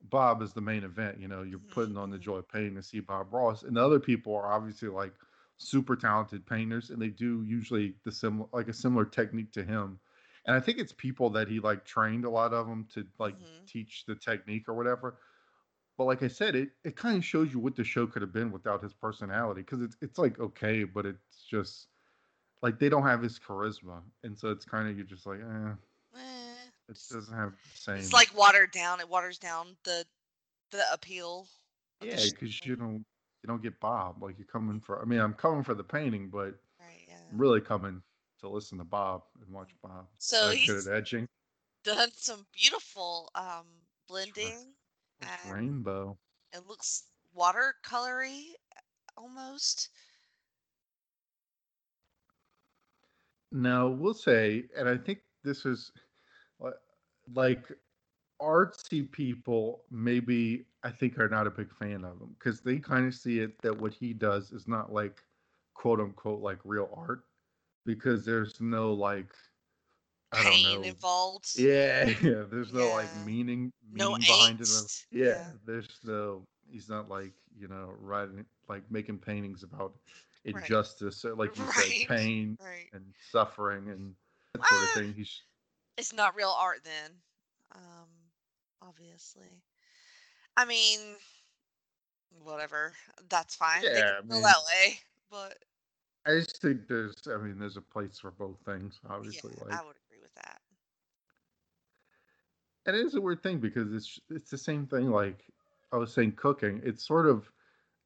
bob is the main event you know you're Mhm, putting on the mhm. joy of painting to see bob ross and the other people are obviously like super talented painters and they do usually the similar like a similar technique to him and i think it's people that he like trained a lot of them to like Mhm. teach the technique or whatever but like i said it it kind of shows you what the show could have been without his personality because it's it's like okay but it's just like they don't have his charisma and so it's kind of you're just like eh Eh, it doesn't have the same It's like watered down. It waters down the the appeal. yeah because you don't you don't get bob like you're coming for i mean i'm coming for the painting but Right. Yeah. i'm really coming to listen to bob and watch bob So uh, good he's at edging done some beautiful um blending. it's rainbow It looks watercolory almost. Now, we'll say, and I think this is like artsy people, maybe I think are not a big fan of him because they kind of see it that what he does is not like quote unquote like real art because there's no like, I don't Pain know. involved. Yeah, yeah. There's no like Yeah. meaning, No meaning behind it. Yeah, Yeah. there's no. He's not like you know writing like making paintings about Right. injustice, or like you Right. said, pain Right. and suffering and that sort of Ah. thing. He's It's not real art then. Um obviously. I mean whatever. That's fine. Yeah, I can feel mean- that way. But I just think there's. I mean, there's a place for both things. Obviously, yeah, like I would agree with that. and it is a weird thing because it's it's the same thing. Like I was saying, cooking. It's sort of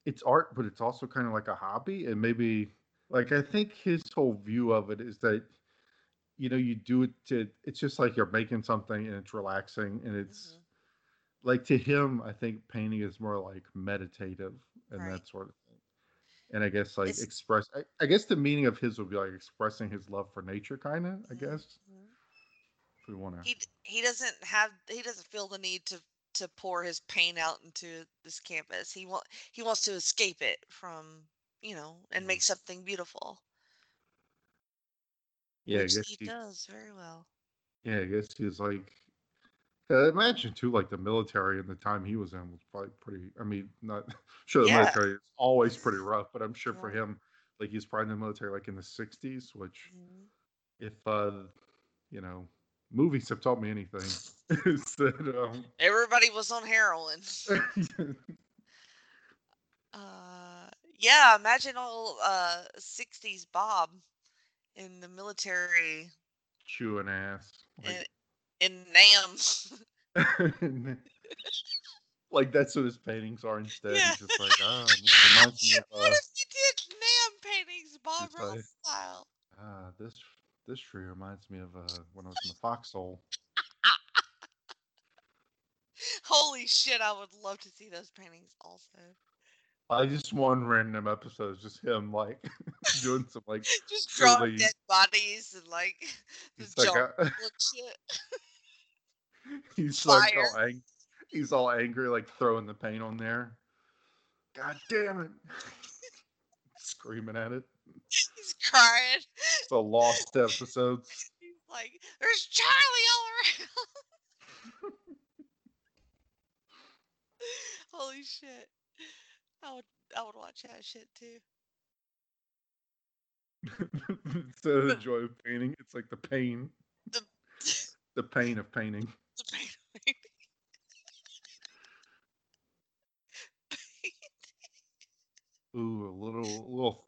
it's art, but it's also kind of like a hobby. And maybe like I think his whole view of it is that you know you do it to. It's just like you're making something and it's relaxing and it's Mhm. like to him. I think painting is more like meditative and Right. that sort of thing. And I guess like It's- express. I, I guess the meaning of his would be like expressing his love for nature, kind of. I Mhm, guess if we want to. He he doesn't have he doesn't feel the need to to pour his pain out into this campus. He want he wants to escape it from you know and Mhm. make something beautiful, Yeah, I guess he he, does very well. yeah, I guess he's like. Uh, imagine too, like the military in the time he was in was probably pretty. I mean, not sure the Yeah. military is always pretty rough, but I'm sure for him, like he's probably in the military like in the '60s. Which, Mhm. if uh, you know, movies have taught me anything, is that um, Everybody was on heroin. Uh, yeah, imagine all uh 60s Bob in the military chewing ass, in, in Nam. like, that's what his paintings are instead. Yeah. He's just like, ah, this reminds me of what uh, if you did Nam paintings Bob It's like- Ross style? Ah, this this tree reminds me of uh, when I was in the foxhole. Holy shit, I would love to see those paintings also. I just one random episode, is just him like doing some like Just drawing dead bodies and like the like, John uh, shit. he's like all ang- he's all angry, like throwing the paint on there. God damn it! Screaming at it. He's crying. It's a lost episodes. He's like, "There's Charlie all around." Holy shit! I would, I would watch that shit too. Instead of the joy of painting, it's like the pain, The, the pain of painting. Ooh, a little little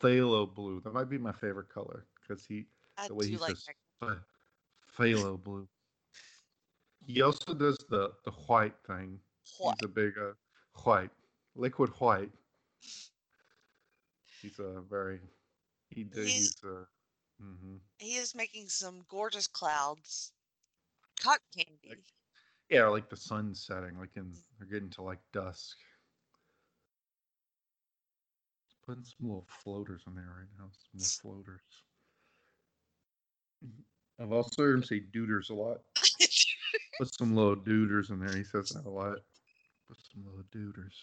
phthalo blue. That might be my favorite color because he I the way he like says that. phthalo blue. He also does the the white thing. He's a big uh, white, liquid white. He's a very he He's- he's uh hmm He is making some gorgeous clouds. Cotton candy. yeah like the sun setting like in they're getting to like dusk. Putting some little floaters in there right now. Some little floaters. I've also heard him say duders a lot. Put some little duders in there. He says that a lot. Put some little duders.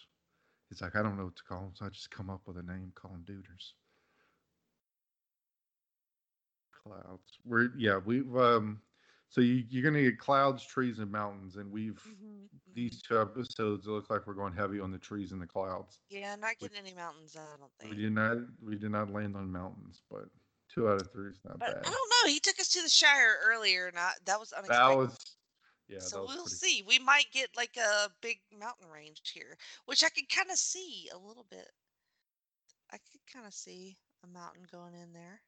He's like, I don't know what to call them, so I just come up with a name, call them duders. Clouds. We're yeah, we've um so you, you're gonna get clouds, trees, and mountains, and we've Mhm, these two episodes look like we're going heavy on the trees and the clouds. Yeah, not getting any mountains. I don't think We did not we did not land on mountains, but two out of three is not But I don't know. He took us to the Shire earlier, not that was unexpected. That was yeah, so was we'll see. We might get like a big mountain range here, which I can kind of see a little bit. I could kind of see a mountain going in there.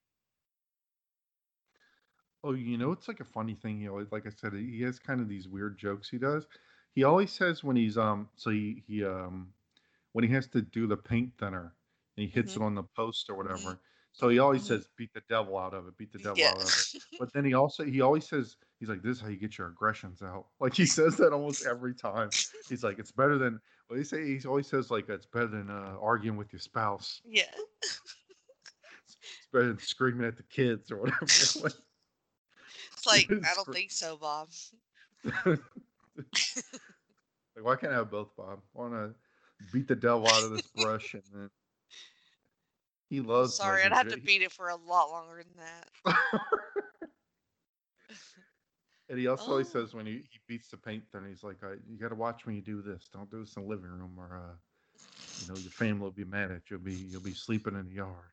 Oh, you know, it's like a funny thing. He always, like I said, he has kind of these weird jokes he does. He always says when he's um, so he he um, when he has to do the paint thinner and he hits Mhm. it on the post or whatever. So he always Mhm. says, "Beat the devil out of it, beat the devil Yeah. out of it." But then he also he always says he's like, "This is how you get your aggressions out." Like he says that almost every time. He's like, "It's better than." Well, he say? He always says like, "It's better than uh, arguing with your spouse. yeah. It's better than screaming at the kids or whatever." Like, I don't think so, Bob. like, why can't I have both, Bob? I want to beat the devil out of this brush, and then he loves. Sorry, I'd have to beat it for a lot longer than that. and he also always Oh. says when he, he beats the paint, then he's like, I, "You got to watch when you do this. Don't do this in the living room, or uh, you know your family will be mad at you. You'll be you'll be sleeping in the yard."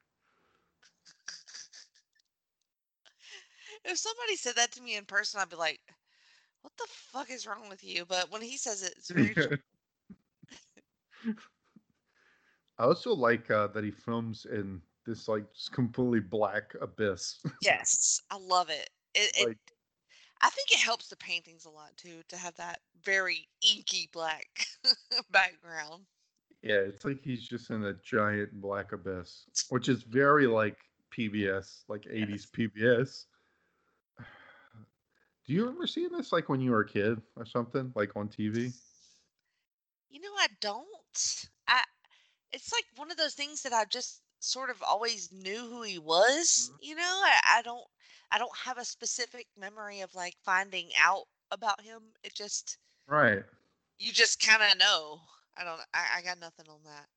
If somebody said that to me in person, I'd be like, "What the fuck is wrong with you?" But when he says it, it's very true. I also like uh, that he films in this like just completely black abyss. Yes, I love it. It, it. I think it helps the paintings a lot too to have that very inky black background. Yeah, it's like he's just in a giant black abyss, which is very like PBS, like 80s PBS. Do you remember seeing this like when you were a kid or something, like on TV? You know, I don't. I. It's like one of those things that I just sort of always knew who he was. Mhm. You know, I, I don't. I don't have a specific memory of like finding out about him. It just Right. you just kind of know. I don't. I, I got nothing on that.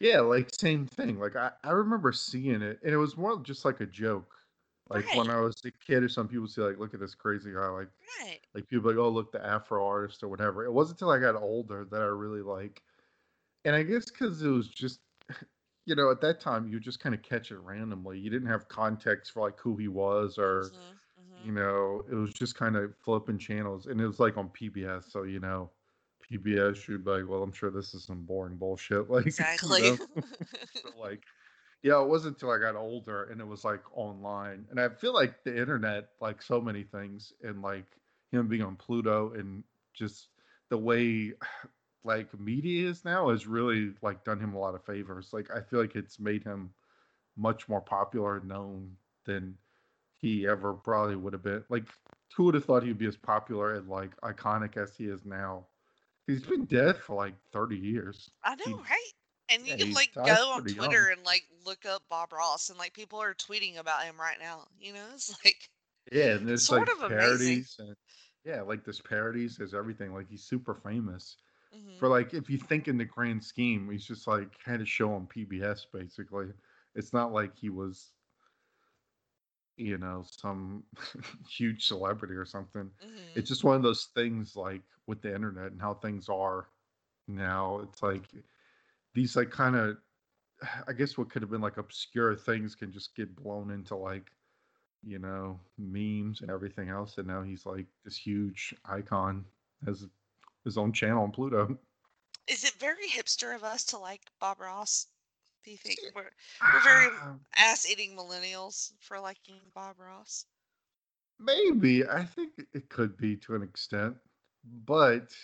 Yeah, like same thing. Like I, I remember seeing it and it was more just like a joke. Like when I was a kid or some people say like, look at this crazy guy, like Right. like people like, oh look the Afro artist or whatever. It wasn't until I got older that I really like and I guess because it was just you know, at that time you just kind of catch it randomly. You didn't have context for like who he was or Mhm, you mhm. know, it was just kind of flipping channels and it was like on PBS, so you know, PBS you'd be like, well, I'm sure this is some boring bullshit. Like you Exactly. know? Like yeah, it wasn't until I got older and it was like online. And I feel like the internet, like so many things, and like him being on Pluto and just the way like media is now has really like done him a lot of favors. Like I feel like it's made him much more popular and known than he ever probably would have been. Like who would have thought he'd be as popular and like iconic as he is now? He's been dead for like 30 years. I know, He- right? And you Yeah, can like go on Twitter young. and like look up Bob Ross and like people are tweeting about him right now. You know, it's like Yeah, and there's sort like of amazing. parodies and yeah, like there's parodies, there's everything. Like he's super famous hmm for like if you think in the grand scheme, he's just like had a show on PBS basically. It's not like he was, you know, some huge celebrity or something. hmm It's just one of those things like with the internet and how things are now. It's like these like kind of I guess what could have been like obscure things can just get blown into like you know, memes and everything else. And now he's like this huge icon, has his own channel on Pluto. Is it very hipster of us to like Bob Ross? Do you think we're we're very Ah, ass eating millennials for liking Bob Ross? maybe. I think it could be to an extent, but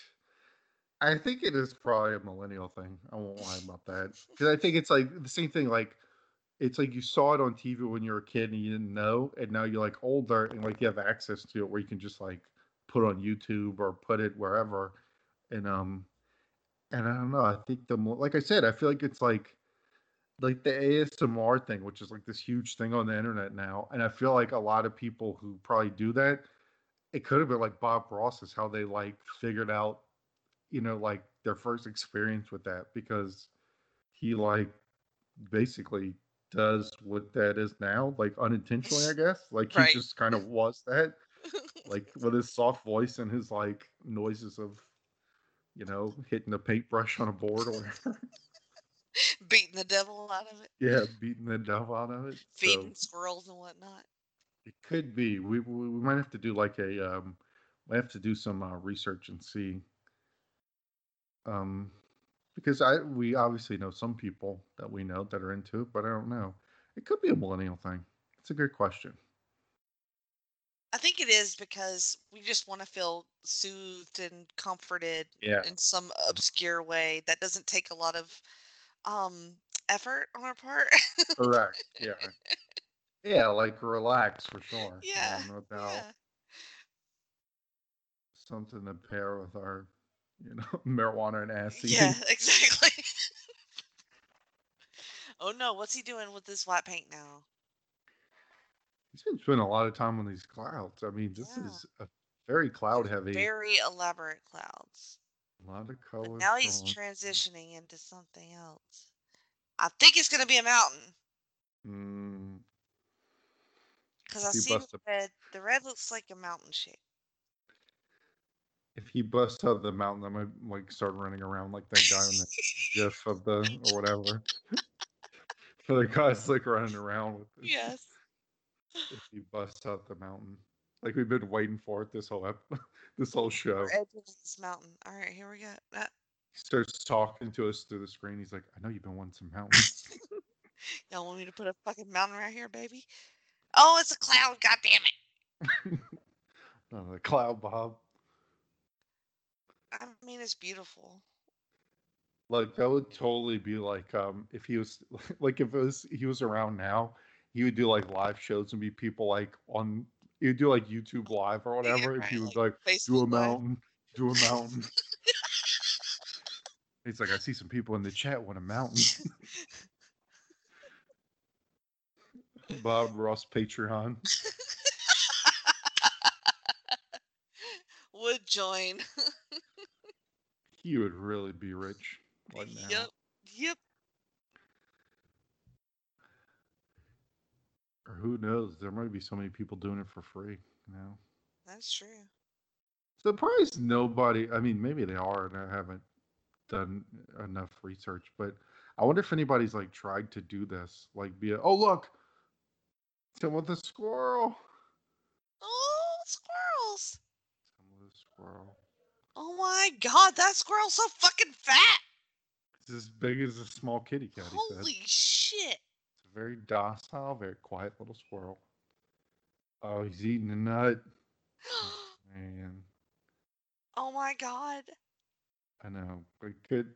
I think it is probably a millennial thing. I won't lie about that. Because I think it's like the same thing. Like, it's like you saw it on TV when you were a kid and you didn't know, and now you're like older and like you have access to it where you can just like put on YouTube or put it wherever. And um, And I don't know. I think the more, like I said, I feel like it's like like the ASMR thing, which is like this huge thing on the internet now. And I feel like a lot of people who probably do that, it could have been like Bob Ross is how they like figured out, you know, like their first experience with that because he like basically does what that is now, like unintentionally, I guess. Like he Right. just kind of was that, like with his soft voice and his like noises of, you know, hitting a paintbrush on a board or whatever. Beating the devil out of it, Yeah, beating the devil out of it. So feeding squirrels and whatnot. it could be. We we, we might have to do like a um, we have to do some uh, research and see. Um, because I we obviously know some people that we know that are into it, but I don't know. It could be a millennial thing. It's a good question. I think it is because we just want to feel soothed and comforted Yeah. in some obscure way that doesn't take a lot of um effort on our part. Correct. Yeah. Yeah, like relax for sure. yeah. Yeah, no doubt. Yeah. Something to pair with our, you know, marijuana and ass. Yeah, exactly. oh no, what's he doing with this white paint now? He's been spending a lot of time on these clouds. I mean, this Yeah. is a very cloud heavy. Very elaborate clouds. A lot of But now he's transitioning into something else. I think it's going to be a mountain Mm, because I see the red. The red looks like a mountain shape. If he busts out of the mountain, I might like start running around like that guy in the GIF of the or whatever. so the guy's like running around with this. yes. If he busts out the mountain, like we've been waiting for it this whole ep- this whole show. This mountain. All right, here we go. Uh, He starts talking to us through the screen. He's like, "I know you've been wanting some mountains." y'all want me to put a fucking mountain right here, baby? Oh, it's a cloud. God damn it. oh, the cloud, Bob. I mean, it's beautiful. Like that would totally be like um if he was like if it was he was around now, he would do like live shows and be people like on he would do like YouTube live or Yeah, whatever. If he was like like do a Facebook Live. mountain, do a mountain. He's like, I see some people in the chat want a mountain. Bob Ross Patreon. Would join. He would really be rich right. Yep. Yep. Or who knows? There might be so many people doing it for free You now. That's true. Surprised nobody. I mean, maybe they are, and I haven't done enough research. But I wonder if anybody's like tried to do this. Like, be a oh look, some with a squirrel. Oh, squirrels. Some with a squirrel. Oh my god, that squirrel's so fucking fat. It's as big as a small kitty cat. He said. Holy shit. It's a very docile, very quiet little squirrel. Oh, he's eating a nut. Oh, man, oh my god. I know. But could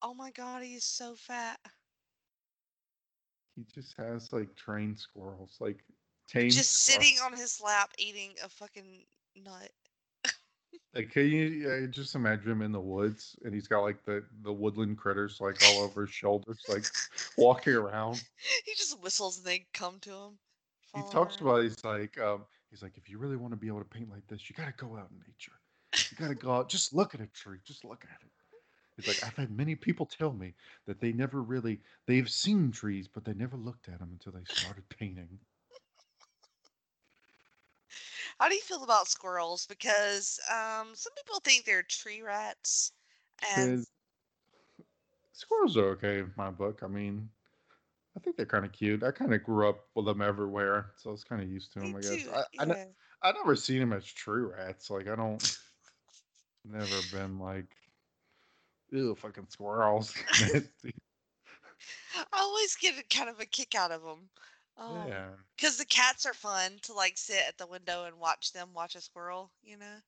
Oh my god, he is so fat. he just has like trained squirrels, like tame Just squirrels. sitting on his lap eating a fucking nut. Like, can you uh, just imagine him in the woods and he's got like the the woodland critters like all over his shoulders, like walking around. he just whistles and they come to him. He talks around. about he's like um he's like if you really want to be able to paint like this, you got to go out in nature. You got to go out, just look at a tree, just look at it. He's like I've had many people tell me that they never really they've seen trees, but they never looked at them until they started painting. How do you feel about squirrels? Because um, some people think they're tree rats, and squirrels are okay in my book. I mean, I think they're kind of cute. I kind of grew up with them everywhere, so I was kind of used to me them. I guess too. I I, ne- Yeah. I never seen them as tree rats. Like I don't never been like ew fucking squirrels. I always get a kind of a kick out of them. Um, yeah, because the cats are fun to like sit at the window and watch them watch a squirrel. You know.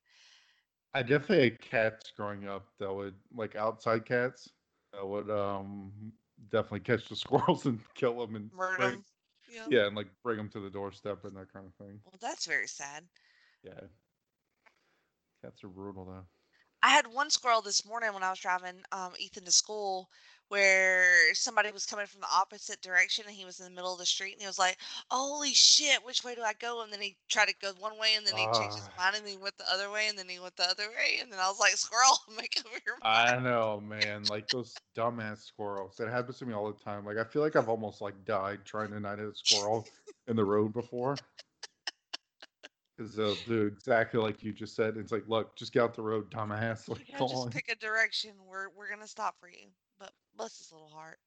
I definitely had cats growing up that would like outside cats that would um definitely catch the squirrels and kill them and Murder bring, 'em. Yeah. yeah and like bring them to the doorstep and that kind of thing. Well, that's very sad. Yeah, cats are brutal though. I had one squirrel this morning when I was driving um, Ethan to school where somebody was coming from the opposite direction and he was in the middle of the street and he was like, Holy shit, which way do I go? And then he tried to go one way and then he changed his Ah. mind and then he went the other way and then he went the other way. And then I was like, Squirrel, make up your mind. I know, man. Like those dumbass squirrels. That happens to me all the time. Like I feel like I've almost like died trying to not hit a squirrel in the road before. Because they'll do exactly like you just said. It's like, look, just get out the road, dumbass. Like, Yeah, just on. pick a direction. We're we're gonna stop for you. But bless his little heart.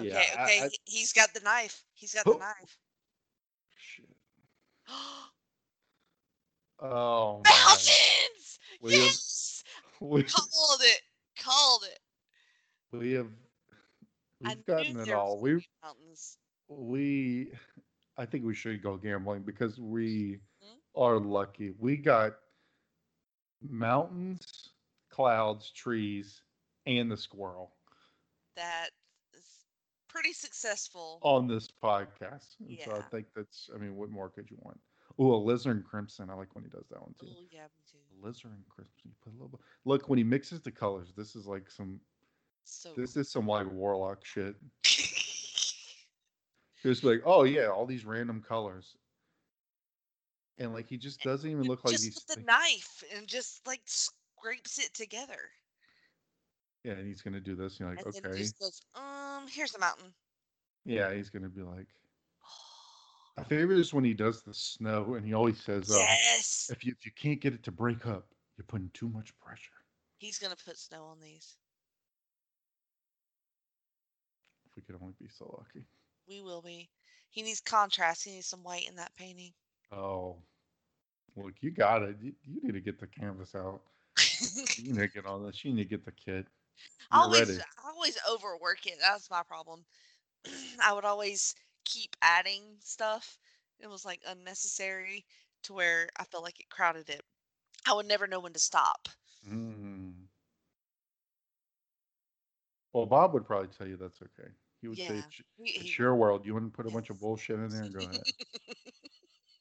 Okay, Yeah. Okay. I- he- he's got the knife. He's got the Oh. knife. shit. Oh. Mountains! We have, Yes! we, Called it. Called it. we have we've gotten it all. We mountains. we I think we should go gambling because we Hmm? are lucky. We got mountains, clouds, trees, and the squirrel That is pretty successful. on this podcast. And so I think that's I mean, what more could you want? Oh, alizarin crimson. I like when he does that one too. Oh yeah, me too. Alizarin crimson. You put a little bit. Look, when he mixes the colors, this is like some So this is some like warlock shit. Just like, oh yeah, all these random colors. And like he just doesn't even look like just he's with the knife and just like scrapes it together. Yeah, and he's gonna do this. And you're like, and okay. he just goes, um, here's the mountain. Yeah, he's gonna be like. My favorite is when he does the snow, and he always says, uh, yes. "If you if you can't get it to break up, you're putting too much pressure." He's gonna put snow on these. If we could only be so lucky. We will be. He needs contrast. He needs some white in that painting. Oh, look, you got it. You, you need to get the canvas out. You need to get on this. You need to get the kit. You're always, ready. I always overwork it. That's my problem. I would always keep adding stuff. It was like unnecessary to where I felt like it crowded it. I would never know when to stop. Mm. Well, Bob would probably tell you that's okay. He would say, Yeah, it's, it's your world. You to put a bunch of bullshit in there? and Go ahead.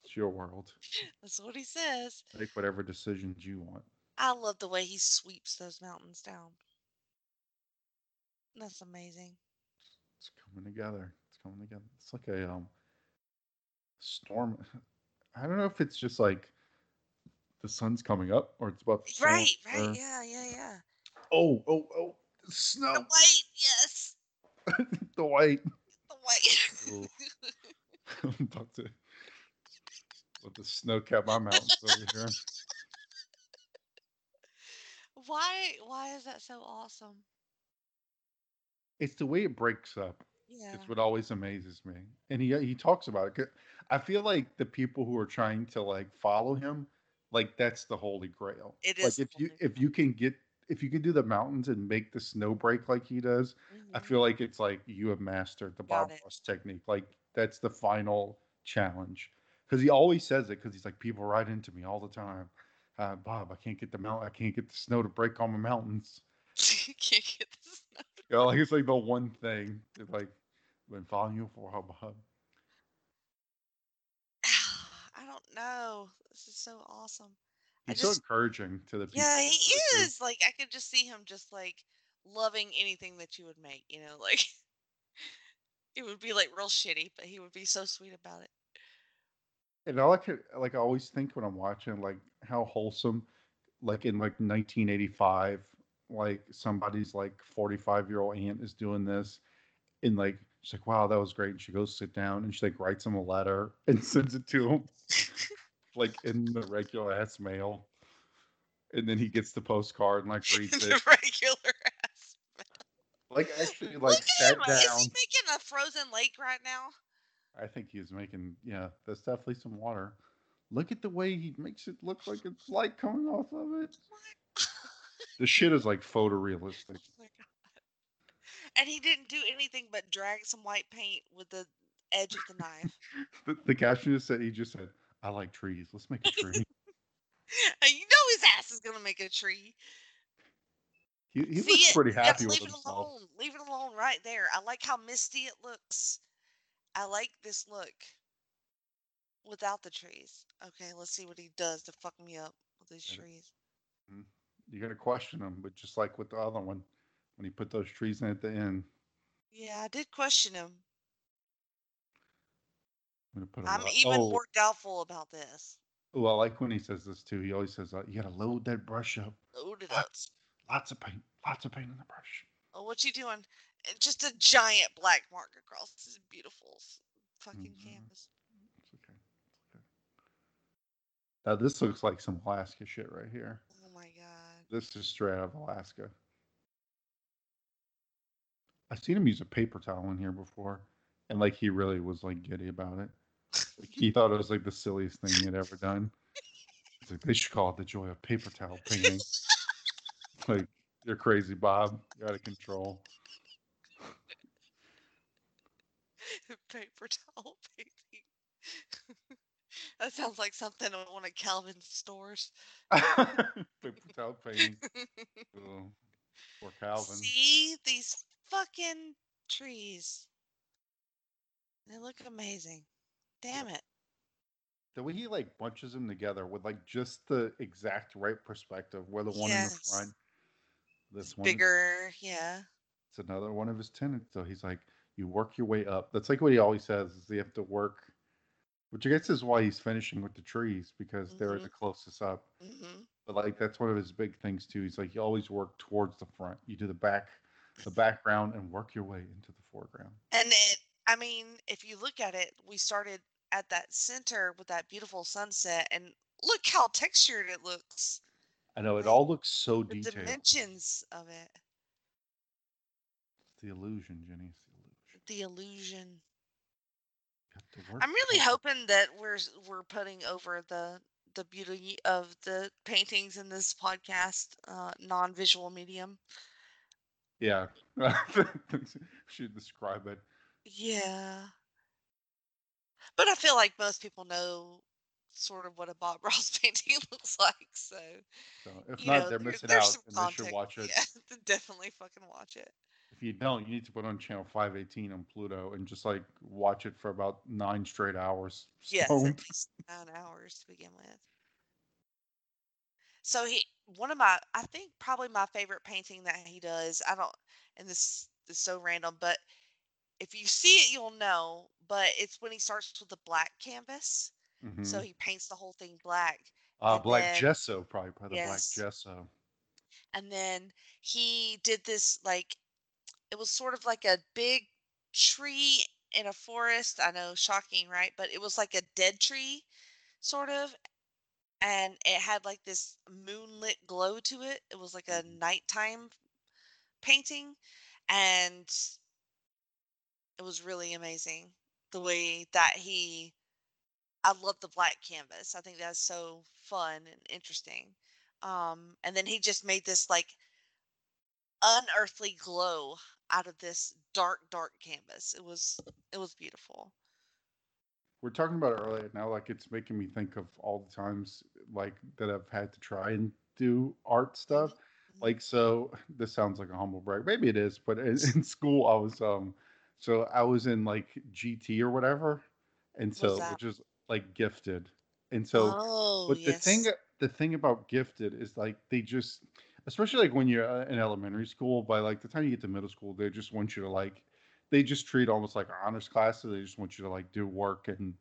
It's your world. That's what he says. Make whatever decisions you want. I love the way he sweeps those mountains down. That's amazing. It's coming together. It's coming together. It's like a um storm. I don't know if it's just like the sun's coming up or it's about to Right, right. or- Yeah, yeah, yeah. Oh, oh, oh! snow! The white, yes. the white. The white. I'm about to let the snow cap my mountains over here. why why is that so awesome? It's the way it breaks up. Yeah. It's what always amazes me, and he he talks about it. I feel like the people who are trying to like follow him, like that's the holy grail. It like is if you holy if you can get if you can do the mountains and make the snow break like he does, I Mhm. feel like it's like you have mastered the Bob. Ross technique. Like that's the final challenge. Because he always says it. Because he's like, people write into me all the time. Uh, Bob, I can't get the mount. I can't get the snow to break on my mountains. you can't get this. You know, like it's like the one thing. It's like been following you for a while, Bob. I don't know. This is so awesome. He's so encouraging to the people. yeah, he to the group. is. Like I could just see him just like loving anything that you would make, you know, like it would be like real shitty, but he would be so sweet about it. And all I could like I always think when I'm watching like how wholesome, like in like 1985, like somebody's like 45 year old aunt is doing this, and like she's like, "Wow, that was great." And she goes sit down and she like writes him a letter and sends it to him, like in the regular ass mail, and then he gets the postcard and like reads the it. regular ass. Like actually Look like at sat him. Is he making a frozen lake right now? I think he's making yeah, that's definitely some water. Look at the way he makes it look like it's light coming off of it. The shit is like photorealistic. Oh my God. And he didn't do anything but drag some white paint with the edge of the knife. The, the caption just said he just said, "I like trees. Let's make a tree." You know his ass is gonna make a tree. he he See looks pretty happy with leave it himself. alone. Leave it alone right there. I like how misty it looks. I like this look without the trees. Okay, let's see what he does to fuck me up with these trees. Mm-hmm. You gotta question him, but just like with the other one, when he put those trees in at the end, Yeah, I did question him. I'm gonna put I'm even oh, more doubtful about this. oh, I like when he says this too. He always says, uh, "You gotta load that brush up. Load it up. Lots, lots of paint, lots of paint in the brush." Oh, what you doing? Uh, Just a giant black mark across this beautiful fucking Mhm. canvas. It's okay. It's okay. Now this looks like some Alaska shit right here. Oh my god. This is straight out of Alaska. I've seen him use a paper towel in here before, and like he really was like giddy about it. Like he thought it was like the silliest thing he had ever done. He's like, they should call it the joy of paper towel painting. like, you're crazy, Bob. You're out of control. Paper towel painting. that sounds like something on one of Calvin's stores. paper towel painting. Poor Calvin. See these fucking trees. They look amazing. Damn it. The way he like bunches them together with like just the exact right perspective, where the one in the front, this one, Bigger, yeah. it's another one of his tenants. So he's like, you work your way up. That's like what he always says is you have to work, which I guess is why he's finishing with the trees because they're Mhm. the closest up. hmm But like that's one of his big things too. He's like, you always work towards the front. You do the back, the background, and work your way into the foreground. And it, I mean, if you look at it, we started at that center with that beautiful sunset, and look how textured it looks. I know it Like, all looks so detailed. The detailed. dimensions of it, It's the illusion, Jenny. It's the illusion. the illusion. You have to work I'm really hoping that we're we're putting over the the beauty of the paintings in this podcast, uh, non-visual medium. Yeah. Should describe it. Yeah. But I feel like most people know sort of what a Bob Ross painting looks like, so So if not, know, they're missing out, and they should watch it. Yeah, definitely fucking watch it. If you don't, you need to put on channel 518 on Pluto and just like watch it for about nine straight hours. Yes, stoned. at least nine hours to begin with. So he, one of my, I think probably my favorite painting that he does. I don't, and this is so random, but if you see it, you'll know. But it's when he starts with the black canvas. So Mhm. he paints the whole thing black. Uh, black then- gesso, probably, probably Yes. black gesso. and then he did this like it was sort of like a big tree in a forest i know shocking right but it was like a dead tree sort of and it had like this moonlit glow to it it was like a Mhm. nighttime painting and it was really amazing the way that he i love the black canvas i think that's so fun and interesting um and then he just made this like unearthly glow out of this dark dark canvas it was it was beautiful We're talking about it earlier now, like it's making me think of all the times like that I've had to try and do art stuff. Mhm. Like so, this sounds like a humble brag. Maybe it is, but in, in school I was um, so I was in like GT or whatever, and so which is like gifted, and so oh But the thing, the thing about gifted is like they just, especially like when you're uh, in elementary school, by like the time you get to middle school, they just want you to like, they just treat almost like honors classes. They just want you to like do work and,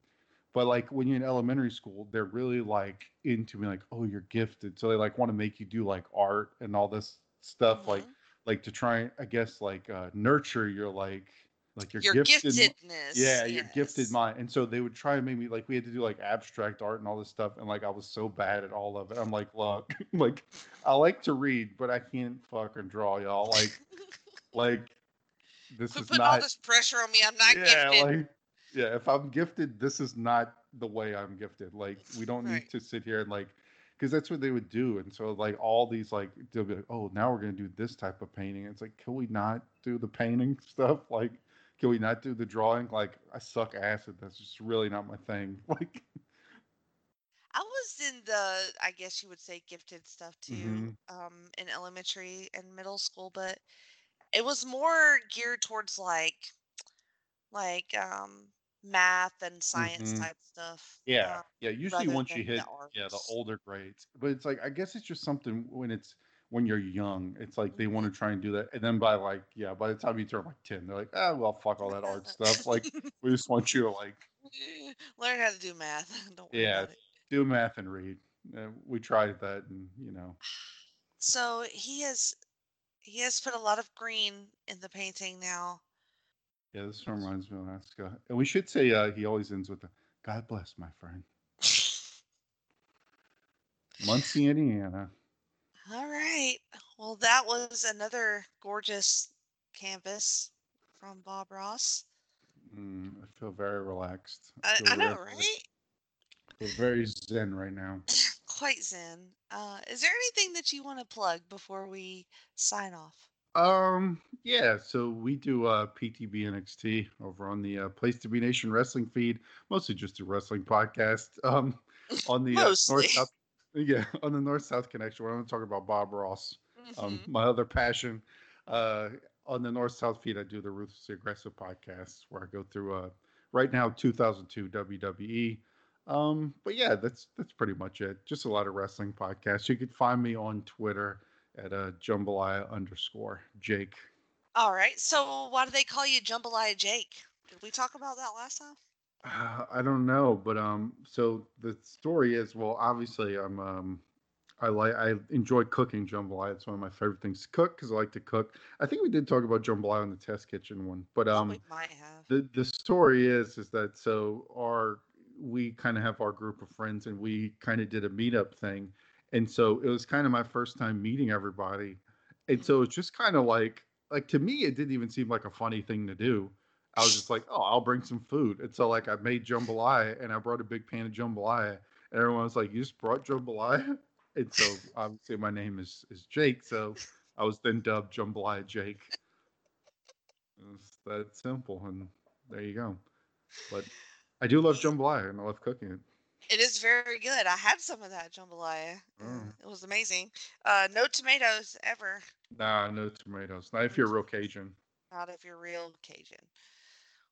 but like when you're in elementary school, they're really like into me like, oh, you're gifted, so they like want to make you do like art and all this stuff, like Mhm. like to try, I guess, like uh, nurture your like like your Your gifted giftedness. yeah, your gifted mind. And so they would try and make me like we had to do like abstract art and all this stuff, and like I was so bad at all of it. I'm like, look, like I like to read, but I can't fucking draw, y'all. Like, like this Quit is putting all this pressure on me. I'm not Yeah, gifted. like yeah. If I'm gifted, this is not the way I'm gifted. Like we don't need to sit here and like. Because that's what they would do, and so like all these like they'll be like, oh, now we're gonna do this type of painting. It's like, can we not do the painting stuff? Like, can we not do the drawing? Like, I suck acid. That's just really not my thing. Like, I was in the, I guess you would say, gifted stuff too, Mhm. um, in elementary and middle school, but it was more geared towards like, like um, math and science Mhm. type stuff, yeah, uh, yeah. Usually, once you than the hit yeah the older grades, but it's like I guess it's just something when it's when you're young. It's like they want to try and do that, and then by like yeah, by the time you turn like ten, they're like, ah, well, fuck all that art stuff. Like, we just want you to like Learn how to do math. Don't worry yeah, about it. do math and read. Uh, we tried that, and you know, So he has he has put a lot of green in the painting now. yeah, this one reminds me of Alaska. And we should say uh, he always ends with a God bless, my friend. Muncie, Indiana. All right. Well, that was another gorgeous canvas from Bob Ross. Mm, I feel very relaxed. I, feel I know, very- right? feel very zen right now. Quite zen. Uh, is there anything that you want to plug before we sign off? Um, yeah, so we do uh PTB NXT over on the uh, Place to Be Nation wrestling feed, mostly just a wrestling podcast. Um, on the uh, north south, yeah, on the north south connection. We're going to talk about Bob Ross, um, Mhm. my other passion. Uh, on the north south feed, I do the Ruthlessly Aggressive podcast where I go through uh right now 2002 WWE. Um, but yeah, that's that's pretty much it. Just a lot of wrestling podcasts. You can find me on Twitter at uh, jambalaya underscore Jake. All right. So why do they call you Jambalaya Jake? Did we talk about that last time? Uh, I don't know, but um, so the story is well, obviously I'm um, I like I enjoy cooking jambalaya. It's one of my favorite things to cook because I like to cook. I think we did talk about jambalaya in the test kitchen one, but um, we might have. the the story is is that so our we kind of have our group of friends and we kind of did a meetup thing and so it was kind of my first time meeting everybody and so it's just kind of like like to me it didn't even seem like a funny thing to do i was just like oh i'll bring some food and so like i made jambalaya and i brought a big pan of jambalaya and everyone was like you just brought jambalaya and so obviously my name is is jake so i was then dubbed jambalaya jake it's that simple, and there you go. But I do love jambalaya, and I love cooking it. It is very good. I had some of that jambalaya. Mm. It was amazing. Uh, no tomatoes ever. Nah, no tomatoes. Not if you're real Cajun. Not if you're real Cajun,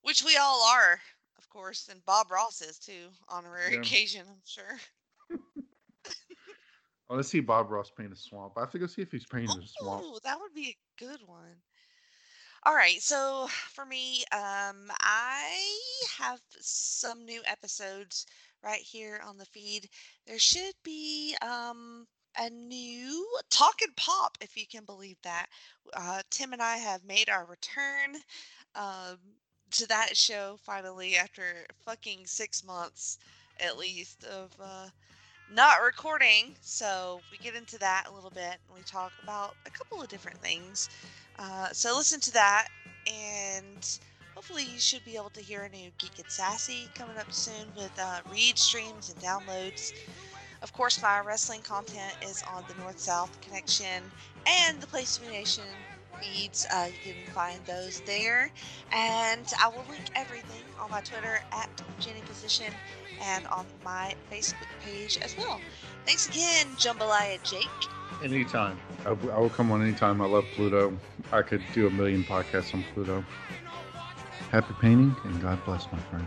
which we all are, of course, and Bob Ross is too, honorary Yeah. occasion, I'm sure. I want to see Bob Ross paint a swamp. I have to go see if he's painted a swamp. Oh, that would be a good one. All right, so for me, um, I have some new episodes right here on the feed. There should be um, a new Talk and Pop, if you can believe that. Uh, Tim and I have made our return um, to that show finally after fucking six months at least of uh, not recording. So we get into that a little bit and we talk about a couple of different things. Uh, so listen to that, and hopefully you should be able to hear a new Geek and Sassy coming up soon with uh, read streams and downloads. Of course, my wrestling content is on the North South Connection and the Place to Nation feeds. Uh, you can find those there, and I will link everything on my Twitter at Jenny Position and on my Facebook page as well. Thanks again, Jambalaya Jake. Anytime. I, I will come on anytime. I love Pluto. I could do a million podcasts on Pluto. Happy painting, and God bless, my friend.